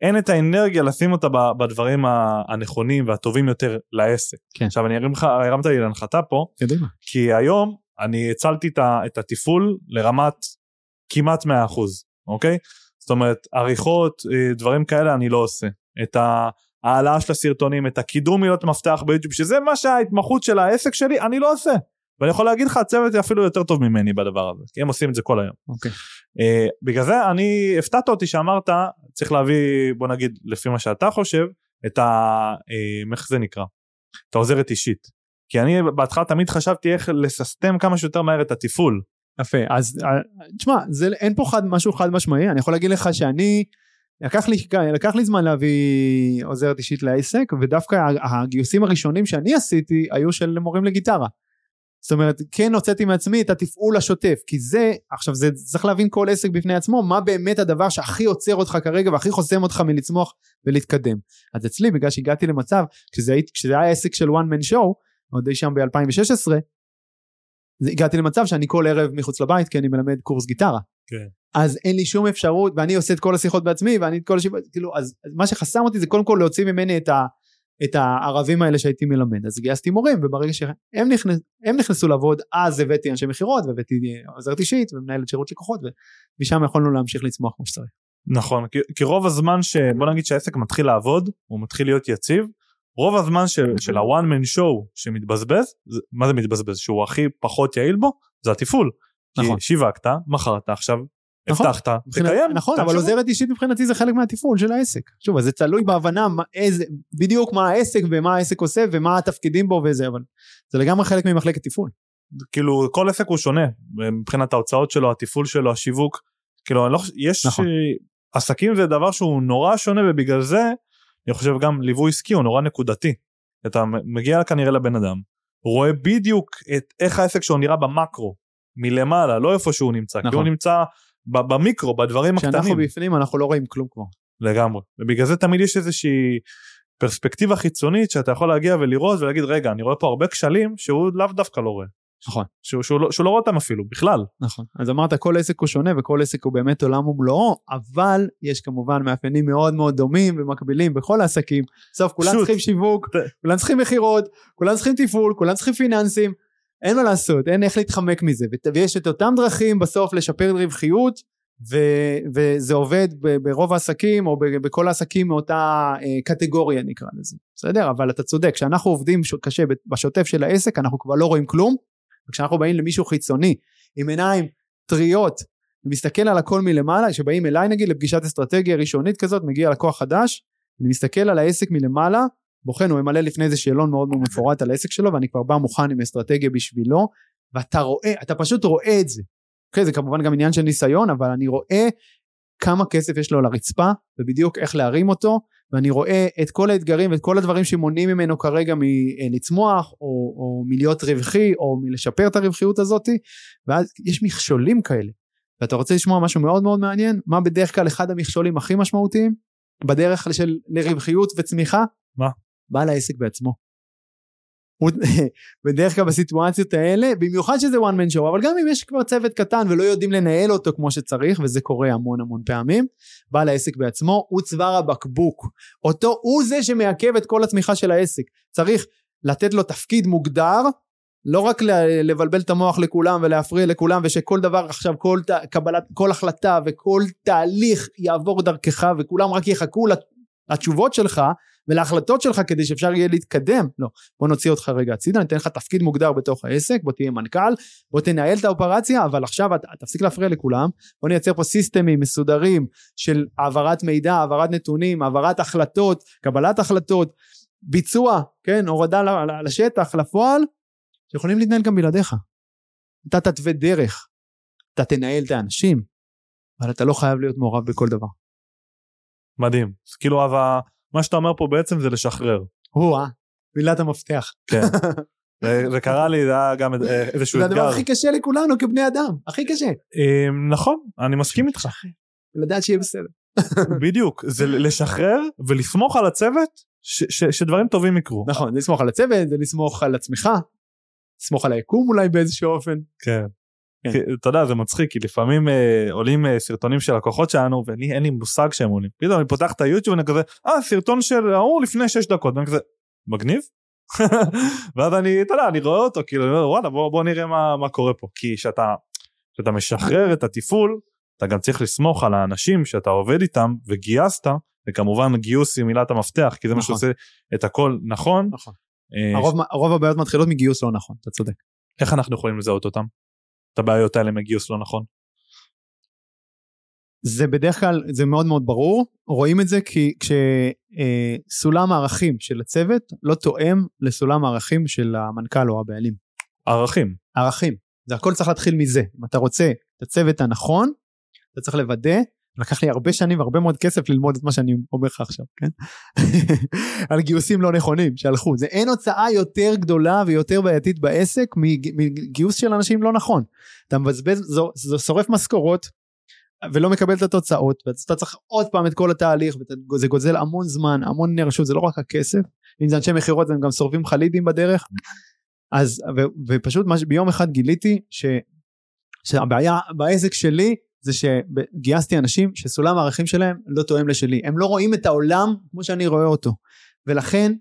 אין את האנרגיה לשים אותה בדברים הנכונים והטובים יותר לעסק. כן. עכשיו אני ארים לך הרמת לי להנחתה פה קדימה. כי היום אני הצלתי את התפעול לרמת כמעט 100% אוקיי זאת אומרת עריכות אה, דברים כאלה אני לא עושה את ההעלאה של הסרטונים את הקידום מילות מפתח ביוטיוב שזה מה שההתמחות של העסק שלי אני לא עושה ואני יכול להגיד לך הצוות אפילו יותר טוב ממני בדבר הזה כי הם עושים את זה כל היום. Okay. Uh, אה, בגלל זה אני הפתעת אותי שאמרת צריך להביא בוא נגיד לפי מה שאתה חושב את ה... uh, איך זה נקרא? את העוזרת אישית. כי אני בהתחלה תמיד חשבתי איך לססטם כמה שיותר מהר את התפעול. יפה אז אה, תשמע זה אין פה חד משהו חד משמעי אני יכול להגיד לך שאני לקח לי, לקח לי זמן להביא עוזרת אישית לעסק ודווקא הגיוסים הראשונים שאני עשיתי היו של מורים לגיטרה. זאת אומרת כן הוצאתי מעצמי את התפעול השוטף כי זה עכשיו זה צריך להבין כל עסק בפני עצמו מה באמת הדבר שהכי עוצר אותך כרגע והכי חוסם אותך מלצמוח ולהתקדם אז אצלי בגלל שהגעתי למצב כשזה, כשזה היה עסק של one man show עוד אי שם ב-2016 הגעתי למצב שאני כל ערב מחוץ לבית כי אני מלמד קורס גיטרה כן. אז אין לי שום אפשרות ואני עושה את כל השיחות בעצמי ואני את כל השיחות כאילו אז מה שחסם אותי זה קודם כל להוציא ממני את ה... את הערבים האלה שהייתי מלמד אז גייסתי מורים וברגע שהם נכנס, נכנסו לעבוד אז הבאתי אנשי מכירות והבאתי עוזרת אישית ומנהלת שירות לקוחות ומשם יכולנו להמשיך לצמוח כמו שצריך. נכון כי, כי רוב הזמן שבוא נגיד שהעסק מתחיל לעבוד הוא מתחיל להיות יציב רוב הזמן של, של הוואן מן שואו שמתבזבז מה זה מתבזבז שהוא הכי פחות יעיל בו זה התפעול נכון. כי שיווקת, מכרת, עכשיו. הבטחת, מבחינת- תקיים. נכון, אבל. עוזרת אישית מבחינתי זה חלק מהתפעול של העסק. שוב, זה תלוי בהבנה מה- איזה, בדיוק מה העסק ומה העסק עושה ומה התפקידים בו וזה, אבל זה לגמרי חלק ממחלקת תפעול. כאילו כל עסק הוא שונה מבחינת ההוצאות שלו, התפעול שלו, השיווק. כאילו אני לא חושב, יש נכון. אה, עסקים זה דבר שהוא נורא שונה ובגלל זה אני חושב גם ליווי עסקי הוא נורא נקודתי. אתה מגיע כנראה לבן אדם, רואה בדיוק את איך העסק שלו נראה במקרו, מלמעלה, לא איפה שהוא נמצא, כי נכון. הוא נמצא ב- במיקרו, בדברים כשאנחנו הקטנים. בפנים אנחנו לא רואים כלום כבר. לגמרי. ובגלל זה תמיד יש איזושהי פרספקטיבה חיצונית שאתה יכול להגיע ולראות ולהגיד רגע אני רואה פה הרבה כשלים שהוא לאו דווקא לא רואה. נכון. שהוא, שהוא, לא, שהוא לא רואה אותם אפילו בכלל. נכון. אז אמרת כל עסק הוא שונה וכל עסק הוא באמת עולם ומלואו, אבל יש כמובן מאפיינים מאוד מאוד דומים ומקבילים בכל העסקים. בסוף כולם שוט. צריכים שיווק, ת- כולם צריכים מכירות, כולם צריכים תפעול, כולם צריכים פיננסים. אין מה לעשות, אין איך להתחמק מזה. ויש את אותם דרכים בסוף לשפר רווחיות, ו- וזה עובד ב- ברוב העסקים או ב- בכל העסקים מאותה אה, קטגוריה נקרא לזה. בסדר? אבל אתה צודק, כשאנחנו עובדים קשה בשוטף של העסק אנחנו כבר לא רואים כלום. וכשאנחנו באים למישהו חיצוני עם עיניים טריות ומסתכל על הכל מלמעלה, שבאים אליי נגיד לפגישת אסטרטגיה ראשונית כזאת, מגיע לקוח חדש, אני מסתכל על העסק מלמעלה, בוחן, הוא ממלא לפני איזה שאלון מאוד מאוד מפורט על העסק שלו, ואני כבר בא מוכן עם אסטרטגיה בשבילו, ואתה רואה, אתה פשוט רואה את זה. אוקיי, זה כמובן גם עניין של ניסיון, אבל אני רואה כמה כסף יש לו על הרצפה, ובדיוק איך להרים אותו, ואני רואה את כל האתגרים ואת כל הדברים שמונעים ממנו כרגע מלצמוח, או, או מלהיות רווחי, או מלשפר את הרווחיות הזאתי, ואז יש מכשולים כאלה. ואתה רוצה לשמוע משהו מאוד מאוד מעניין? מה בדרך כלל אחד המכשולים הכי משמעותיים בדרך של לרווחיות וצמיחה? מה? בעל העסק בעצמו. בדרך כלל בסיטואציות האלה, במיוחד שזה one man show, אבל גם אם יש כבר צוות קטן ולא יודעים לנהל אותו כמו שצריך, וזה קורה המון המון פעמים, בעל העסק בעצמו הוא צוואר הבקבוק. אותו, הוא זה שמעכב את כל הצמיחה של העסק. צריך לתת לו תפקיד מוגדר, לא רק לבלבל את המוח לכולם ולהפריע לכולם ושכל דבר עכשיו כל ת- קבלת כל החלטה וכל תהליך יעבור דרכך וכולם רק יחכו לת- לתשובות שלך ולהחלטות שלך כדי שאפשר יהיה להתקדם לא בוא נוציא אותך רגע הצידה ניתן לך תפקיד מוגדר בתוך העסק בוא תהיה מנכ"ל בוא תנהל את האופרציה אבל עכשיו תפסיק להפריע לכולם בוא נייצר פה סיסטמים מסודרים של העברת מידע העברת נתונים העברת החלטות קבלת החלטות ביצוע כן הורדה לשטח לפועל שיכולים להתנהל גם בלעדיך. אתה תתווה דרך, אתה תנהל את האנשים, אבל אתה לא חייב להיות מעורב בכל דבר. מדהים. כאילו אבל מה שאתה אומר פה בעצם זה לשחרר. או-אה, מילת המפתח. כן. זה- קרה לי זה היה גם אה, איזשהו זה הדבר אתגר. הכי קשה לכולנו כבני אדם, הכי קשה. אה, נכון אני מסכים איתך לדעת שיהיה בסדר. בדיוק זה לשחרר ולסמוך על הצוות שדברים טובים יקרו. נכון, לסמוך על הצוות, זה לסמוך על עצמך, לסמוך על היקום אולי באיזשהו אופן. כן. כן. אתה יודע זה מצחיק כי לפעמים אה, עולים אה, סרטונים של לקוחות שלנו ואני אין לי מושג שהם עולים. פתאום אני פותח את היוטיוב ואני כזה אה סרטון של ההוא לפני 6 דקות ואני כזה מגניב. ואז אני אתה יודע אני רואה אותו כאילו וואלה בוא, בוא נראה מה, מה קורה פה כי כשאתה כשאתה משחרר את התפעול אתה גם צריך לסמוך על האנשים שאתה עובד איתם וגייסת וכמובן גיוס היא מילת המפתח כי זה מה נכון. שעושה את הכל נכון. נכון. אה, הרוב, הרוב הבעיות מתחילות מגיוס לא נכון, אתה צודק. איך אנחנו יכולים לזהות אותם? את הבעיות האלה מגיוס לא נכון. זה בדרך כלל, זה מאוד מאוד ברור, רואים את זה כי כשסולם הערכים של הצוות לא תואם לסולם הערכים של המנכ"ל או הבעלים. ערכים. ערכים. זה הכל צריך להתחיל מזה. אם אתה רוצה את הצוות הנכון, אתה צריך לוודא, לקח לי הרבה שנים והרבה מאוד כסף ללמוד את מה שאני אומר לך עכשיו, כן? על גיוסים לא נכונים שהלכו. זה אין הוצאה יותר גדולה ויותר בעייתית בעסק מג- מגיוס של אנשים לא נכון. אתה מבזבז, זו, זו שורף משכורות ולא מקבל את התוצאות, ואתה צריך עוד פעם את כל התהליך, וזה גוזל המון זמן, המון נרשות, זה לא רק הכסף, אם זה אנשי מכירות הם גם שורפים לך לידים בדרך, אז ו, ופשוט מה, ביום אחד גיליתי ש, שהבעיה בעסק שלי זה שגייסתי אנשים שסולם הערכים שלהם לא תואם לשלי. הם לא רואים את העולם כמו שאני רואה אותו. ולכן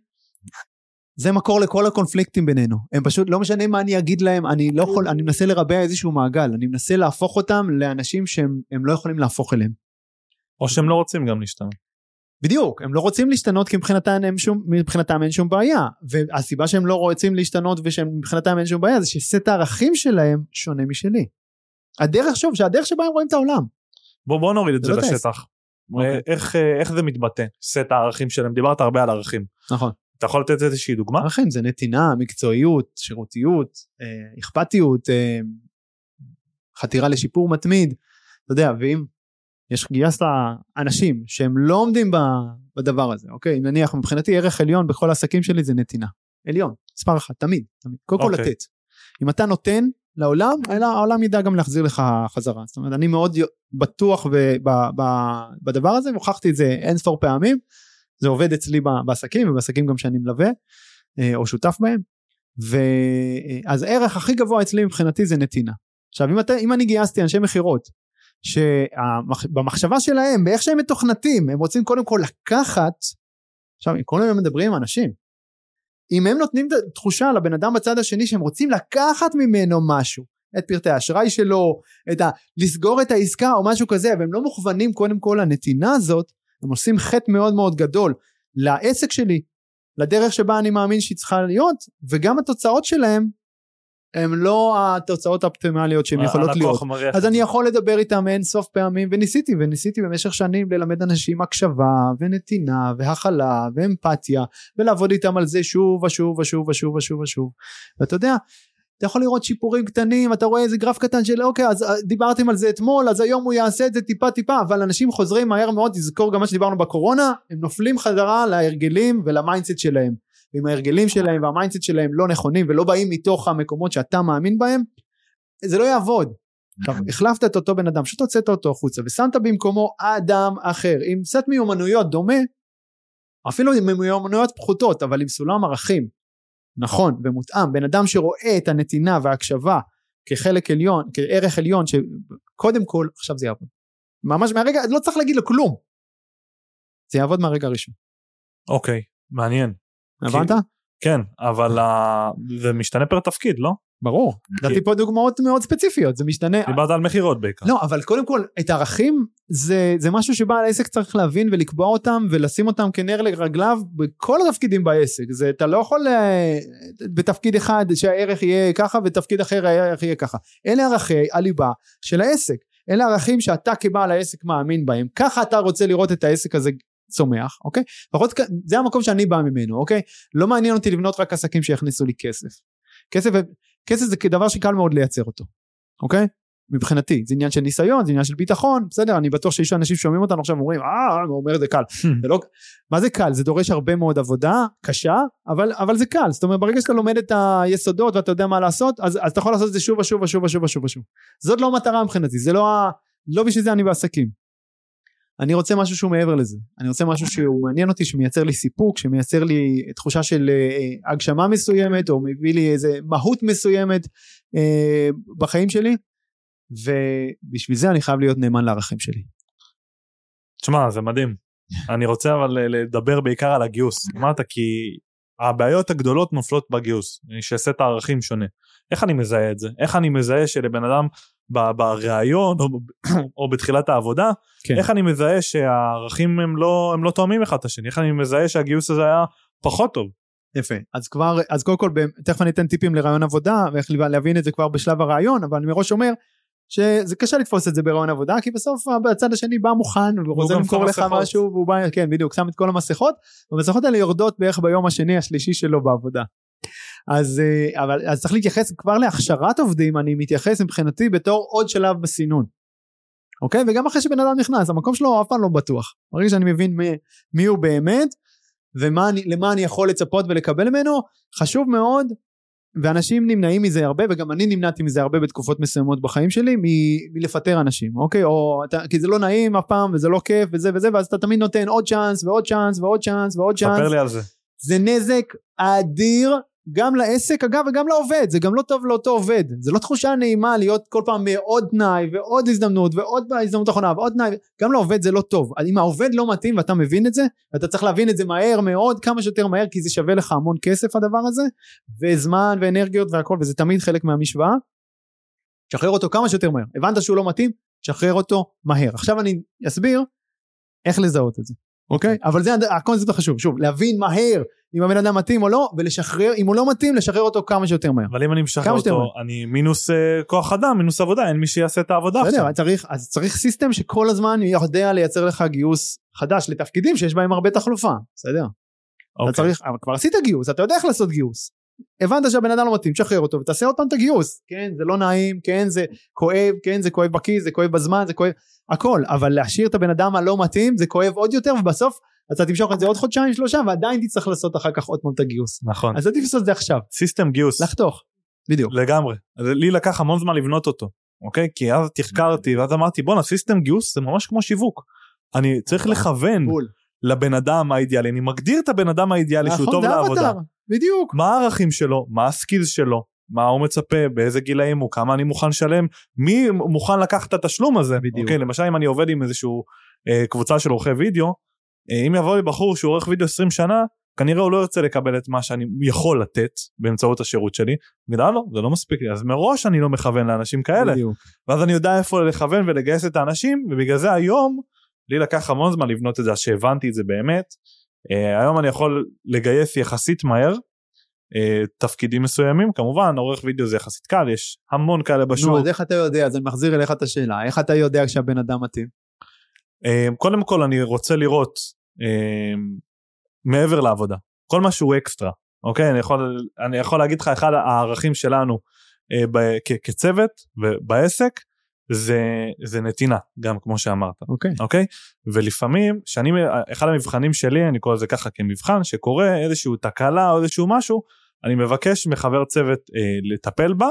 זה מקור לכל הקונפליקטים בינינו. הם פשוט לא משנה מה אני אגיד להם אני לא יכול אני מנסה לרבע איזשהו מעגל. אני מנסה להפוך אותם לאנשים שהם הם לא יכולים להפוך אליהם. או שהם לא רוצים גם להשתנות. בדיוק הם לא רוצים להשתנות כי מבחינתם אין שום, מבחינתם אין שום בעיה. והסיבה שהם לא רוצים להשתנות ושמבחינתם אין שום בעיה זה שסט הערכים שלהם שונה משלי הדרך, שוב, שהדרך שבה הם רואים את העולם. בוא בוא נוריד את זה זה לא. לשטח. אוקיי. איך אה, איך זה מתבטא? סט הערכים שלהם דיברת הרבה על ערכים. נכון. אתה יכול לתת איזושהי דוגמה? ערכים זה נתינה, מקצועיות, שירותיות, אה, אכפתיות, אה, חתירה לשיפור מתמיד, אתה יודע, ואם יש גייסת אנשים שהם לא עומדים בדבר הזה, אוקיי? אם נניח מבחינתי ערך עליון בכל העסקים שלי זה נתינה. עליון, מספר אחת, תמיד, תמיד. קודם כל אוקיי. לתת. אם אתה נותן לעולם, אלא העולם ידע גם להחזיר לך חזרה. זאת אומרת, אני מאוד בטוח בדבר הזה, והוכחתי את זה אין ספור פעמים. זה עובד אצלי בעסקים, ובעסקים גם שאני מלווה, אה, או שותף בהם. ואז הערך הכי גבוה אצלי מבחינתי זה נתינה. עכשיו אם, אתה, אם אני גייסתי אנשי מכירות שבמחשבה שלהם באיך שהם מתוכנתים הם רוצים קודם כל לקחת עכשיו כל היום מדברים עם אנשים אם הם נותנים את התחושה לבן אדם בצד השני שהם רוצים לקחת ממנו משהו את פרטי האשראי שלו את ה... לסגור את העסקה או משהו כזה והם לא מוכוונים קודם כל לנתינה הזאת הם עושים חטא מאוד מאוד גדול לעסק שלי לדרך שבה אני מאמין שהיא צריכה להיות וגם התוצאות שלהם הן לא התוצאות האופטימליות שהן יכולות להיות. מריח אז אני. יכול לדבר איתם אין סוף פעמים וניסיתי וניסיתי במשך שנים ללמד אנשים הקשבה ונתינה והכלה ואמפתיה ולעבוד איתם על זה שוב ושוב ושוב ושוב ושוב ושוב. ואתה יודע אתה יכול לראות שיפורים קטנים אתה רואה איזה גרף קטן של אוקיי אז אה, דיברתם על זה אתמול אז היום הוא יעשה את זה טיפה טיפה. אבל אנשים חוזרים מהר מאוד תזכור גם מה שדיברנו בקורונה הם נופלים חזרה להרגלים ול mindset שלהם ואם ההרגלים שלהם וה mindset שלהם לא נכונים ולא באים מתוך המקומות שאתה מאמין בהם זה לא יעבוד. עכשיו החלפת את אותו בן אדם פשוט הוצאת אותו החוצה ושמת במקומו אדם אחר. עם סט מיומנויות דומה אפילו עם מיומנויות פחותות אבל עם סולם ערכים. נכון ומותאם. בן אדם שרואה את הנתינה וההקשבה כחלק עליון כערך עליון שקודם כל עכשיו זה יעבוד. ממש מהרגע לא צריך להגיד לו כלום. זה יעבוד מהרגע הראשון. אוקיי מעניין הבנת? כן אבל ה- זה משתנה פר תפקיד לא? ברור נתתי פה דוגמאות מאוד ספציפיות זה משתנה דיברת על מכירות בעיקר. לא אבל קודם כל את הערכים זה זה משהו שבעל העסק צריך להבין ולקבוע אותם ולשים אותם כנר לרגליו בכל התפקידים בעסק זה אתה לא יכול אה, בתפקיד אחד שהערך יהיה ככה ותפקיד אחר הערך יהיה ככה אלה ערכי הליבה של העסק אלה ערכים שאתה כבעל העסק מאמין בהם ככה אתה רוצה לראות את העסק הזה צומח אוקיי? לפחות כ- זה המקום שאני בא ממנו אוקיי? לא מעניין אותי לבנות רק עסקים שיכניסו לי כסף. כסף כסף זה כדבר שקל מאוד לייצר אותו אוקיי? מבחינתי זה עניין של ניסיון זה עניין של ביטחון בסדר? אני בטוח שיש אנשים שומעים אותנו עכשיו ואומרים אה הוא אומר זה קל. זה לא מה זה קל? זה דורש הרבה מאוד עבודה קשה אבל אבל זה קל. זאת אומרת ברגע שאתה לומד את היסודות ואתה יודע מה לעשות אז, אז אתה יכול לעשות את זה שוב ושוב ושוב ושוב ושוב ושוב. זאת לא המטרה מבחינתי זה לא ה... לא בשביל זה אני בעסקים אני רוצה משהו שהוא מעבר לזה אני רוצה משהו שהוא מעניין אותי שמייצר לי סיפוק שמייצר לי תחושה של אה, הגשמה מסוימת או מביא לי איזה מהות מסוימת אה, בחיים שלי ובשביל זה אני חייב להיות נאמן לערכים שלי תשמע זה מדהים. אני רוצה אבל אה, לדבר בעיקר על הגיוס. אמרת כי הבעיות הגדולות נופלות בגיוס. שסט הערכים שונה. איך אני מזהה את זה? איך אני מזהה שלבן אדם בריאיון או, או בתחילת העבודה כן. איך אני מזהה שהערכים הם לא הם לא תואמים אחד את השני איך אני מזהה שהגיוס הזה היה פחות טוב. יפה אז כבר אז קודם כל תכף אני אתן טיפים לרעיון עבודה ואיך להבין את זה כבר בשלב הרעיון אבל אני מראש אומר שזה קשה לתפוס את זה ברעיון עבודה כי בסוף בצד השני בא מוכן ורוצה למכור לך. משהו והוא בא כן בדיוק שם את כל המסכות והמסכות האלה יורדות בערך ביום השני השלישי שלו בעבודה. אז אה, אבל אז צריך להתייחס כבר להכשרת עובדים אני מתייחס מבחינתי בתור עוד שלב בסינון. אוקיי וגם אחרי שבן אדם נכנס המקום שלו אף פעם לא בטוח ברגע שאני מבין מי, מי הוא באמת ומה אני, למה אני יכול לצפות ולקבל ממנו חשוב מאוד ואנשים נמנעים מזה הרבה וגם אני נמנעתי מזה הרבה בתקופות מסוימות בחיים שלי מ- מלפטר אנשים אוקיי או אתה, כי זה לא נעים אף פעם וזה לא כיף וזה וזה ואז אתה תמיד נותן עוד צ'אנס ועוד צ'אנס ועוד צ'אנס ועוד צ'אנס ספר לי על זה. זה נזק אדיר גם לעסק אגב וגם לעובד. זה גם לא טוב לאותו עובד. זה לא תחושה נעימה להיות כל פעם מעוד תנאי ועוד הזדמנות ועוד הזדמנות אחרונה ועוד תנאי. גם לעובד זה לא טוב. אם העובד לא מתאים ואתה מבין את זה אתה צריך להבין את זה מהר מאוד כמה שיותר מהר כי זה שווה לך המון כסף הדבר הזה וזמן ואנרגיות והכל וזה תמיד חלק מהמשוואה. שחרר אותו כמה שיותר מהר. הבנת שהוא לא מתאים? שחרר אותו מהר. עכשיו אני אסביר איך לזהות את זה אוקיי אבל זה הקונספט החשוב שוב להבין מהר אם הבן אדם מתאים או לא, ולשחרר, אם הוא לא מתאים, לשחרר אותו כמה שיותר מהר. אבל אם אני משחרר אותו, אני מינוס אה, כוח אדם, מינוס עבודה, אין מי שיעשה את העבודה עכשיו. בסדר, אז צריך, אז צריך סיסטם שכל הזמן יודע לייצר לך גיוס חדש לתפקידים שיש בהם הרבה תחלופה, בסדר? אתה אוקיי. צריך, אבל כבר עשית גיוס, אתה יודע איך לעשות גיוס. הבנת שהבן אדם לא מתאים, תשחרר אותו ותעשה עוד פעם את הגיוס. כן, זה לא נעים, כן, זה כואב, כן, זה כואב בכיס, זה כואב בזמן, זה כואב, הכל. אבל להשאיר את הבן אדם הלא מתאים, זה כואב עוד יותר, ובסוף אתה תמשוך את זה עוד חודשיים שלושה, ועדיין תצטרך לעשות אחר כך עוד פעם את הגיוס. נכון. אז עדיף לעשות את זה עכשיו, system גיוס. לחתוך. בדיוק. לגמרי. לי לקח המון זמן לבנות אותו, אוקיי? כי אז תחקרתי ואז אמרתי בואנה system גיוס זה ממש כמו שיווק. אני צריך לכוון בול. לבן אדם האידיאלי, אני מגדיר את הבן אדם האידיאלי שהוא נכון, טוב לעבודה. בדיוק. מה הערכים שלו, מה הסקילס שלו, מה הוא מצפה, באיזה גילאים הוא, כמה אני מוכן לשלם, מי מוכן לקחת את התשלום הזה. בדיוק. אוקיי, למשל אם אני עובד עם איזשהו אה, קבוצה של עורכי וידאו, אה, אם יבוא לי בחור שהוא עורך וידאו 20 שנה, כנראה הוא לא ירצה לקבל את מה שאני יכול לתת באמצעות השירות שלי. יגיד, אה לא, זה לא מספיק לי, אז מראש אני לא מכוון לאנשים כאלה. בדיוק. ואז אני יודע איפה לכוון ולגייס את האנשים, ובגלל זה היום, לי לקח המון זמן לבנות את זה, אז שהבנתי את זה באמת. אה, היום אני יכול לגייס יחסית מהר, אה, תפקידים מסוימים, כמובן עורך וידאו זה יחסית קל, יש המון כאלה בשוק. נו, אז איך אתה יודע? אז אני מחזיר אליך את השאלה, איך אתה יודע כשהבן אדם מתאים? אה, קודם כל אני רוצה לראות אה, מעבר לעבודה, כל מה שהוא אקסטרה, אוקיי? אני יכול, אני יכול להגיד לך, אחד הערכים שלנו כ, כצוות ובעסק, זה, זה נתינה, גם כמו שאמרת. אוקיי. אוקיי? ולפעמים, שאני, אחד המבחנים שלי, אני קורא לזה ככה כמבחן, שקורה איזשהו תקלה או איזשהו משהו, אני מבקש מחבר צוות אה, לטפל בה,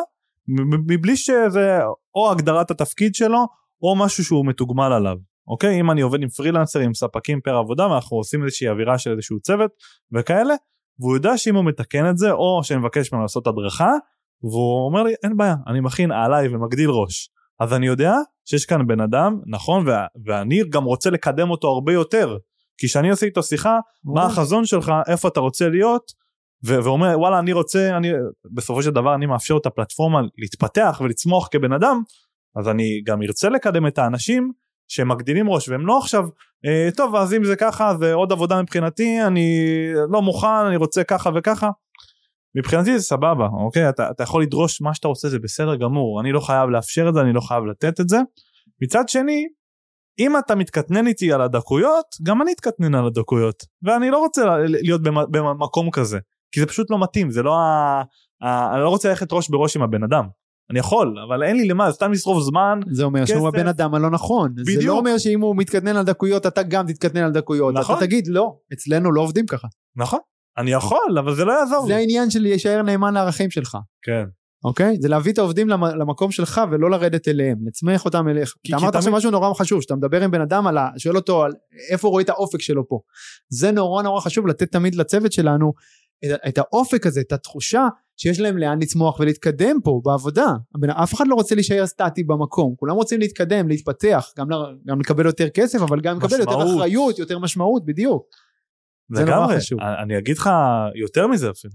מבלי שזה או הגדרת התפקיד שלו, או משהו שהוא מתוגמל עליו. אוקיי? אם אני עובד עם פרילנסרים, עם ספקים פר עבודה, ואנחנו עושים איזושהי אווירה של איזשהו צוות וכאלה, והוא יודע שאם הוא מתקן את זה, או שאני מבקש ממנו לעשות הדרכה, והוא אומר לי, אין בעיה, אני מכין עליי ומגדיל ראש. אז אני יודע שיש כאן בן אדם, נכון, וה, ואני גם רוצה לקדם אותו הרבה יותר. כי כשאני עושה איתו שיחה, מה החזון שלך, איפה אתה רוצה להיות, ו- ואומר וואלה אני רוצה, אני, בסופו של דבר אני מאפשר את הפלטפורמה להתפתח ולצמוח כבן אדם, אז אני גם ארצה לקדם את האנשים שמגדילים ראש והם לא עכשיו, אה, טוב אז אם זה ככה זה עוד עבודה מבחינתי, אני לא מוכן, אני רוצה ככה וככה. מבחינתי זה סבבה, אוקיי? אתה, אתה יכול לדרוש מה שאתה רוצה, זה בסדר גמור, אני לא חייב לאפשר את זה, אני לא חייב לתת את זה. מצד שני, אם אתה מתקטנן איתי על הדקויות, גם אני אתקטנן על הדקויות. ואני לא רוצה להיות במ- במקום כזה, כי זה פשוט לא מתאים, זה לא ה... ה... אני לא רוצה ללכת ראש בראש עם הבן אדם. אני יכול, אבל אין לי למה, זה סתם לשרוף זמן. זה אומר שהוא כסף. הבן אדם הלא נכון. זה בדיוק. לא אומר שאם הוא מתקטנן על דקויות, אתה גם תתקטנן על דקויות. נכון. אתה תגיד, לא, אצלנו לא עובדים ככה. נכון, אני יכול, אבל זה לא יעזור זה לי. העניין של להישאר נאמן לערכים שלך. כן. אוקיי? זה להביא את העובדים למ- למקום שלך ולא לרדת אליהם, לצמח אותם אליך. כי- אתה אמרת עכשיו תמיד- משהו נורא חשוב, שאתה מדבר עם בן אדם על ה... שואל אותו על איפה הוא רואה את האופק שלו פה. זה נורא נורא חשוב לתת תמיד לצוות שלנו את, את האופק הזה, את התחושה שיש להם לאן לצמוח ולהתקדם פה בעבודה. הבן- אף אחד לא רוצה להישאר סטטי במקום, כולם רוצים להתקדם, להתפתח, גם, ל- גם לקבל יותר כסף, אבל גם לקבל יותר משמעות. אחריות, יותר משמעות, בדיוק. זה נורא. חשוב. אני- אגיד לך יותר מזה אפילו.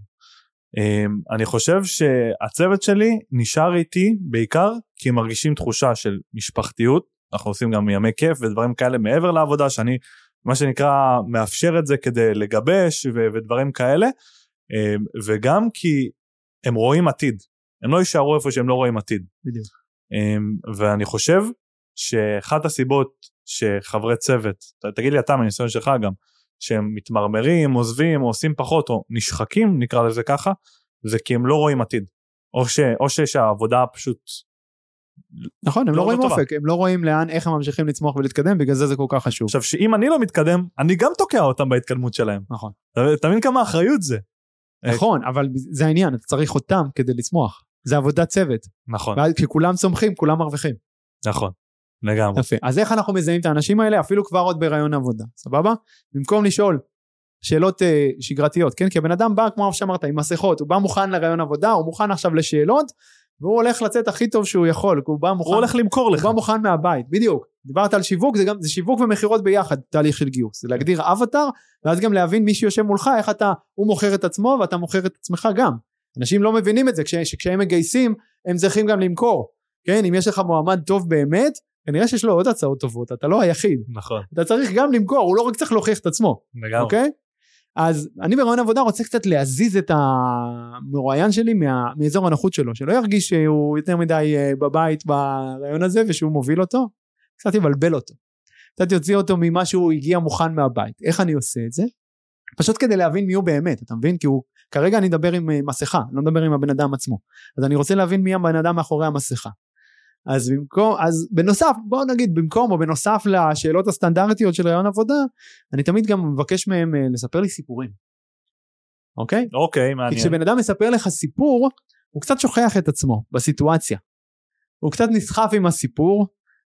אמ, אני חושב שהצוות שלי נשאר איתי בעיקר כי הם מרגישים תחושה של משפחתיות. אנחנו עושים גם ימי כיף ודברים כאלה מעבר לעבודה שאני מה שנקרא מאפשר את זה כדי לגבש ו- ודברים כאלה. אמ, וגם כי הם רואים עתיד. הם לא יישארו איפה שהם לא רואים עתיד. בדיוק. אמ, ואני חושב שאחת הסיבות שחברי צוות, תגיד לי אתה מהניסיון שלך גם, שהם מתמרמרים, עוזבים, או עושים פחות, או נשחקים נקרא לזה ככה, זה כי הם לא רואים עתיד. או, ש, או ש, שהעבודה פשוט, נכון, הם לא- לא רואים טובה. אופק, הם לא רואים לאן, איך הם ממשיכים לצמוח ולהתקדם, בגלל זה זה כל כך חשוב. עכשיו שאם אני לא מתקדם, אני גם תוקע אותם בהתקדמות שלהם. נכון. אתה מבין כמה אחריות זה? נכון, אבל זה העניין, אתה צריך אותם כדי לצמוח. זה עבודת צוות. נכון, ואז כשכולם צומחים, כולם מרוויחים. נכון, לגמרי. יפה. אז איך אנחנו מזהים את האנשים האלה? אפילו כבר עוד בהיריון עבודה, סבבה? במקום לשאול שאלות אה, שגרתיות, כן? כי הבן אדם בא, כמו שאמרת, עם מסכות, הוא בא מוכן לרעיון עבודה, הוא מוכן עכשיו לשאלות, והוא הולך לצאת הכי טוב שהוא יכול, כי הוא בא מוכן, הוא הולך למכור לך. הוא בא מוכן מהבית, בדיוק. דיברת על שיווק, זה גם, זה שיווק ומכירות ביחד, תהליך של גיוס. זה להגדיר אבטאר, ואז גם להבין מי שיושב מולך, איך אתה, הוא מוכר את עצמו ואתה מוכר את עצמך גם. אנשים לא מבינים את זה, כש, שכשהם מגייסים, הם צריכים גם למכור. כן, אם יש לך מועמד טוב באמת, כנראה שיש לו עוד הצעות טובות, אתה לא היחיד. נכון, אתה צריך גם למכור, הוא לא רק צריך להוכיח את עצמו, לגמרי. אוקיי? אז אני ברעיון עבודה רוצה קצת להזיז את המרואיין שלי מה, מאזור הנוחות שלו, שלא ירגיש שהוא יותר מדי אה, בבית ברעיון הזה ושהוא מוביל אותו, קצת יבלבל אותו. קצת יוציא אותו ממה שהוא הגיע מוכן מהבית. איך אני עושה את זה? פשוט כדי להבין מי הוא באמת, אתה מבין? כי הוא, כרגע אני מדבר עם אה, מסכה, לא מדבר עם הבן אדם עצמו. אז אני רוצה להבין מי הבן אדם מאחורי המסכה. אז במקום, אז בנוסף, בואו נגיד במקום או בנוסף לשאלות הסטנדרטיות של רעיון עבודה, אני תמיד גם מבקש מהם אה, לספר לי סיפורים. אוקיי? אוקיי, כי מעניין. כשבן אדם מספר לך סיפור, הוא קצת שוכח את עצמו בסיטואציה. הוא קצת נסחף עם הסיפור,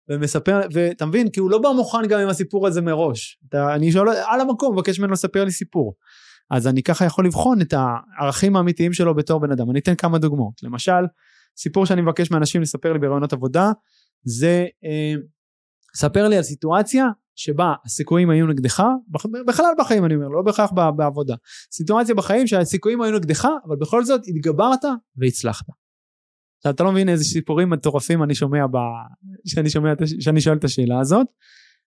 ומספר, ואתה מבין? כי הוא לא בא מוכן גם עם הסיפור הזה מראש. אתה, אני שואל, על המקום, מבקש ממנו לספר לי סיפור. אז אני ככה יכול לבחון את הערכים האמיתיים שלו בתור בן אדם. אני אתן כמה דוגמאות. למשל, סיפור שאני מבקש מאנשים לספר לי ברעיונות עבודה, זה אה, ספר לי על סיטואציה שבה הסיכויים היו נגדך, בכלל בחיים אני אומר, לא בהכרח בעבודה. סיטואציה בחיים שהסיכויים היו נגדך, אבל בכל זאת התגברת והצלחת. עכשיו אתה לא מבין איזה סיפורים מטורפים אני שומע ב... שאני שומע, שאני שואל את השאלה הזאת.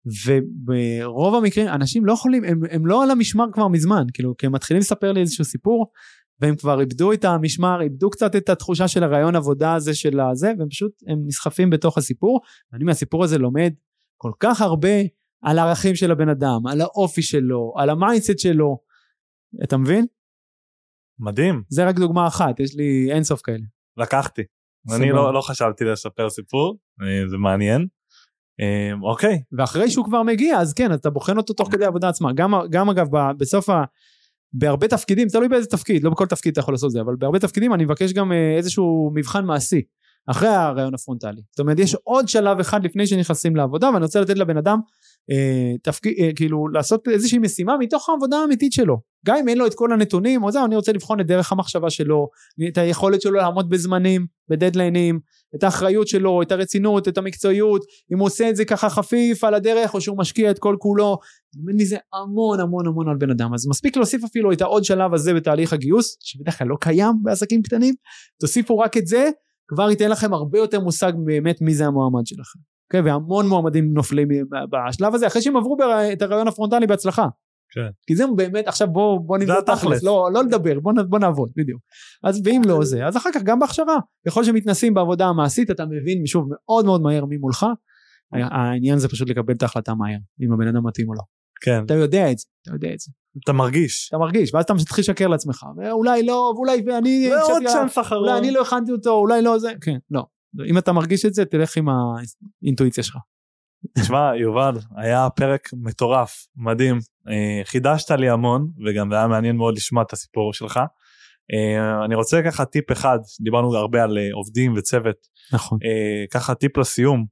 וברוב המקרים אנשים לא יכולים, הם, הם לא על המשמר כבר מזמן, כאילו, כי הם מתחילים לספר לי איזשהו סיפור, והם כבר איבדו את המשמר, איבדו קצת את התחושה של הריאיון עבודה הזה של הזה, והם פשוט, הם נסחפים בתוך הסיפור, ואני מהסיפור הזה לומד כל כך הרבה על הערכים של הבן אדם, על האופי שלו, על ה mindset שלו, אתה מבין? מדהים, זה רק דוגמה אחת, יש לי אינסוף כאלה. לקחתי. אני. לא, לא חשבתי לספר סיפור, אה, זה מעניין. אה, אוקיי, ואחרי שהוא כבר מגיע אז כן אתה בוחן אותו תוך כדי העבודה עצמה גם, גם אגב בסוף ה... בהרבה תפקידים תלוי באיזה תפקיד לא בכל תפקיד אתה יכול לעשות זה אבל בהרבה תפקידים אני מבקש גם אה, איזשהו מבחן מעשי אחרי הרעיון הפרונטלי. זאת אומרת יש עוד שלב אחד לפני שנכנסים לעבודה ואני רוצה לתת לבן אדם אה, תפקיד אה, כאילו לעשות איזושהי משימה מתוך העבודה האמיתית שלו. גם אם אין לו את כל הנתונים או זה אני רוצה לבחון את דרך המחשבה שלו את היכולת שלו לעמוד בזמנים בדדליינים את האחריות שלו את הרצינות את המקצועיות אם הוא עושה את זה ככה חפיף על הדרך או שהוא משקיע את כל כולו לומד מזה המון המון המון על בן אדם אז מספיק להוסיף אפילו את העוד שלב הזה בתהליך הגיוס שבדרך כלל לא קיים בעסקים קטנים תוסיפו רק את זה כבר ייתן לכם הרבה יותר מושג באמת מי זה המועמד שלכם. Okay, והמון מועמדים נופלים בשלב הזה אחרי שהם עברו בר- את הרעיון הפרונטלי בהצלחה. כן. כי זה באמת עכשיו בוא בוא נבדוק התכלס. תכלס לא לא לדבר בוא, בוא נעבוד בדיוק אז ואם לא זה אז אחר כך גם בהכשרה ככל שמתנסים בעבודה המעשית אתה מבין שוב מאוד מאוד מהר מי מולך העניין זה פשוט לקבל את ההחלטה מהר אם הבן אדם מתאים או לא כן, אתה יודע את זה. אתה יודע את זה. אתה מרגיש. אתה מרגיש ואז אתה מתחיל לשקר לעצמך. ואולי לא ואולי אני זה עוד הקשבתי- צ'אנס אחרון. אולי אני לא הכנתי אותו אולי לא זה. כן. לא. אם אתה מרגיש את זה תלך עם האינטואיציה שלך. תשמע יובל היה פרק מטורף מדהים. אה, חידשת לי המון וגם זה היה מעניין מאוד לשמוע את הסיפור שלך. אה, אני רוצה ככה טיפ אחד דיברנו הרבה על אה, עובדים וצוות. נכון. אה, ככה טיפ לסיום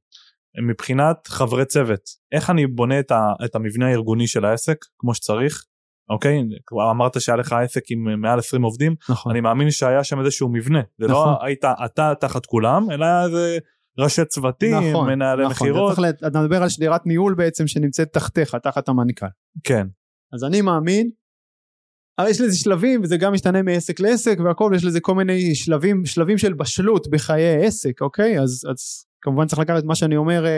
מבחינת חברי צוות איך אני בונה את, ה, את המבנה הארגוני של העסק כמו שצריך? אוקיי? כבר אמרת שהיה לך עסק עם מעל 20 עובדים. נכון. אני מאמין שהיה שם איזשהו מבנה. זה נכון. לא היית אתה תחת כולם אלא איזה ראשי צוותים נכון, מנהלי נכון, מכירות. ל- אתה מדבר על שדרת ניהול בעצם שנמצאת תחתיך תחת המנכ"ל. כן. אז אני מאמין אבל יש לזה שלבים וזה גם משתנה מעסק לעסק והכל יש לזה כל מיני שלבים שלבים של בשלות בחיי עסק אוקיי אז, אז כמובן צריך לקחת את מה שאני אומר אה,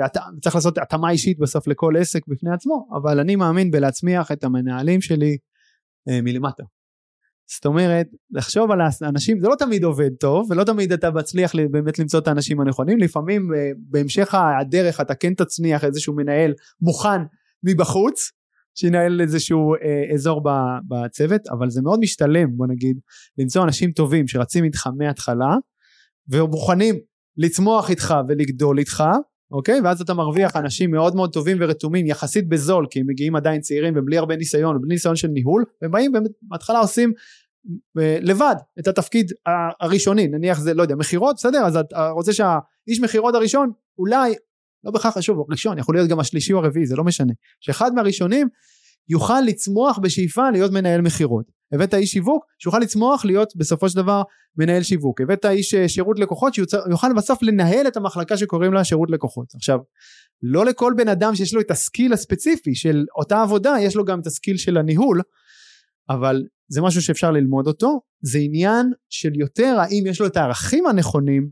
אה. צריך לעשות התאמה אישית בסוף לכל עסק בפני עצמו אבל אני מאמין בלהצמיח את המנהלים שלי אה, מלמטה. זאת אומרת לחשוב על האנשים זה לא תמיד עובד טוב ולא תמיד אתה מצליח באמת למצוא את האנשים הנכונים לפעמים אה, בהמשך הדרך אתה כן תצניח איזשהו מנהל מוכן מבחוץ שינהל איזשהו אה, אזור בצוות אבל זה מאוד משתלם בוא נגיד למצוא אנשים טובים שרצים איתך מההתחלה ומוכנים לצמוח איתך ולגדול איתך אוקיי? ואז אתה מרוויח אנשים מאוד מאוד טובים ורתומים יחסית בזול כי הם מגיעים עדיין צעירים ובלי הרבה ניסיון ובלי ניסיון של ניהול והם באים באמת בהתחלה עושים אה, לבד את התפקיד הראשוני. נניח זה לא יודע מכירות בסדר? אז אתה רוצה שהאיש מכירות הראשון אולי לא בהכרח חשוב ראשון יכול להיות גם השלישי או הרביעי זה לא משנה. שאחד מהראשונים יוכל לצמוח בשאיפה להיות מנהל מכירות. הבאת איש שיווק שיוכל לצמוח להיות בסופו של דבר מנהל שיווק. הבאת איש אה, שירות לקוחות שיוכל בסוף לנהל את המחלקה שקוראים לה שירות לקוחות. עכשיו לא לכל בן אדם שיש לו את הסקיל הספציפי של אותה עבודה יש לו גם את הסקיל של הניהול אבל זה משהו שאפשר ללמוד אותו. זה עניין של יותר האם יש לו את הערכים הנכונים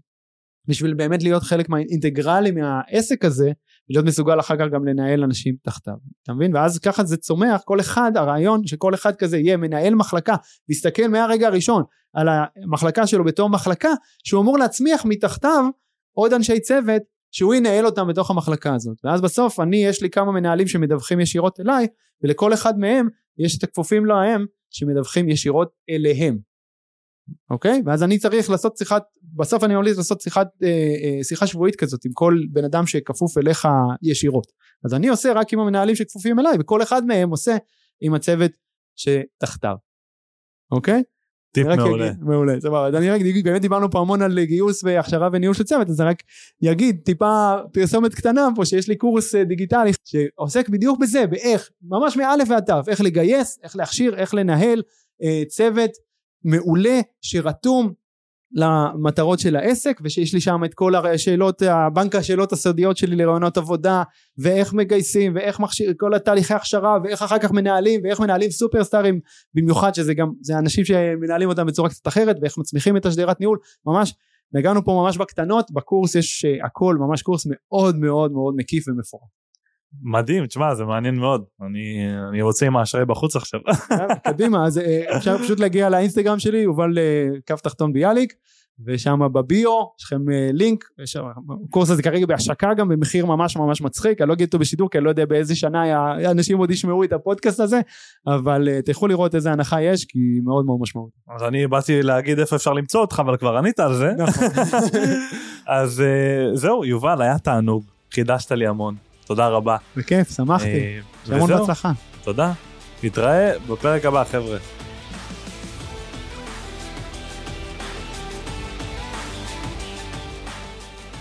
בשביל באמת להיות חלק מהאינטגרלי מהעסק הזה ולהיות מסוגל אחר כך גם לנהל אנשים תחתיו, אתה מבין? ואז ככה זה צומח, כל אחד, הרעיון שכל אחד כזה יהיה מנהל מחלקה, ויסתכל מהרגע הראשון על המחלקה שלו בתור מחלקה, שהוא אמור להצמיח מתחתיו עוד אנשי צוות שהוא ינהל אותם בתוך המחלקה הזאת. ואז בסוף אני יש לי כמה מנהלים שמדווחים ישירות אליי ולכל אחד מהם יש את הכפופים להם שמדווחים ישירות אליהם אוקיי ואז אני צריך לעשות שיחת בסוף אני ממליץ לעשות שיחת אה, אה, שיחה שבועית כזאת עם כל בן אדם שכפוף אליך ישירות אז אני עושה רק עם המנהלים שכפופים אליי וכל אחד מהם עושה עם הצוות שתחתיו אוקיי טיפ מעולה. אגיד, מעולה, סבבה. אז אני רק אגיד, באמת דיברנו פה המון על גיוס והכשרה וניהול של צוות, אז אני רק אגיד טיפה פרסומת קטנה פה, שיש לי קורס אה, דיגיטלי שעוסק בדיוק בזה, באיך, ממש מאלף ועד תו, איך לגייס, איך להכשיר, איך לנהל אה, צוות מעולה שרתום למטרות של העסק ושיש לי שם את כל השאלות הבנק השאלות הסודיות שלי לרעיונות עבודה ואיך מגייסים ואיך מכשיר כל התהליכי הכשרה ואיך אחר כך מנהלים ואיך מנהלים סופרסטארים במיוחד שזה גם זה אנשים שמנהלים אותם בצורה קצת אחרת ואיך מצמיחים את השדרת ניהול ממש נגענו פה ממש בקטנות בקורס יש uh, הכל ממש קורס מאוד מאוד מאוד מקיף ומפורט. מדהים, תשמע, זה מעניין מאוד. אני, אני רוצה עם האשראי בחוץ עכשיו. קדימה, אז אה, אפשר פשוט להגיע לאינסטגרם שלי, יובל אה, קו תחתון ביאליק, ושם בביו יש לכם אה, לינק, הקורס הזה כרגע בהשקה גם במחיר ממש ממש מצחיק, אני לא אגיד אותו בשידור כי אני לא יודע באיזה שנה אנשים עוד ישמעו את הפודקאסט הזה, אבל תלכו לראות איזה הנחה יש, כי היא מאוד מאוד משמעות. אז אני באתי להגיד איפה אפשר למצוא אותך, אבל כבר ענית על זה. נכון. אז זהו, יובל, היה תענוג, חידשת לי המון. תודה רבה. בכיף, שמחתי. אה, המון בהצלחה. תודה. נתראה בפרק הבא, חבר'ה.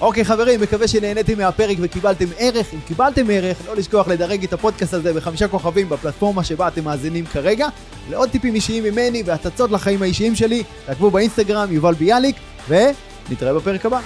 אוקיי okay, חברים, מקווה שנהניתם מהפרק וקיבלתם ערך. אם קיבלתם ערך, לא לשכוח לדרג את הפודקאסט הזה בחמישה כוכבים בפלטפורמה שבה אתם מאזינים כרגע. לעוד טיפים אישיים ממני והצצות לחיים האישיים שלי, תעקבו באינסטגרם יובל ביאליק, ונתראה בפרק הבא.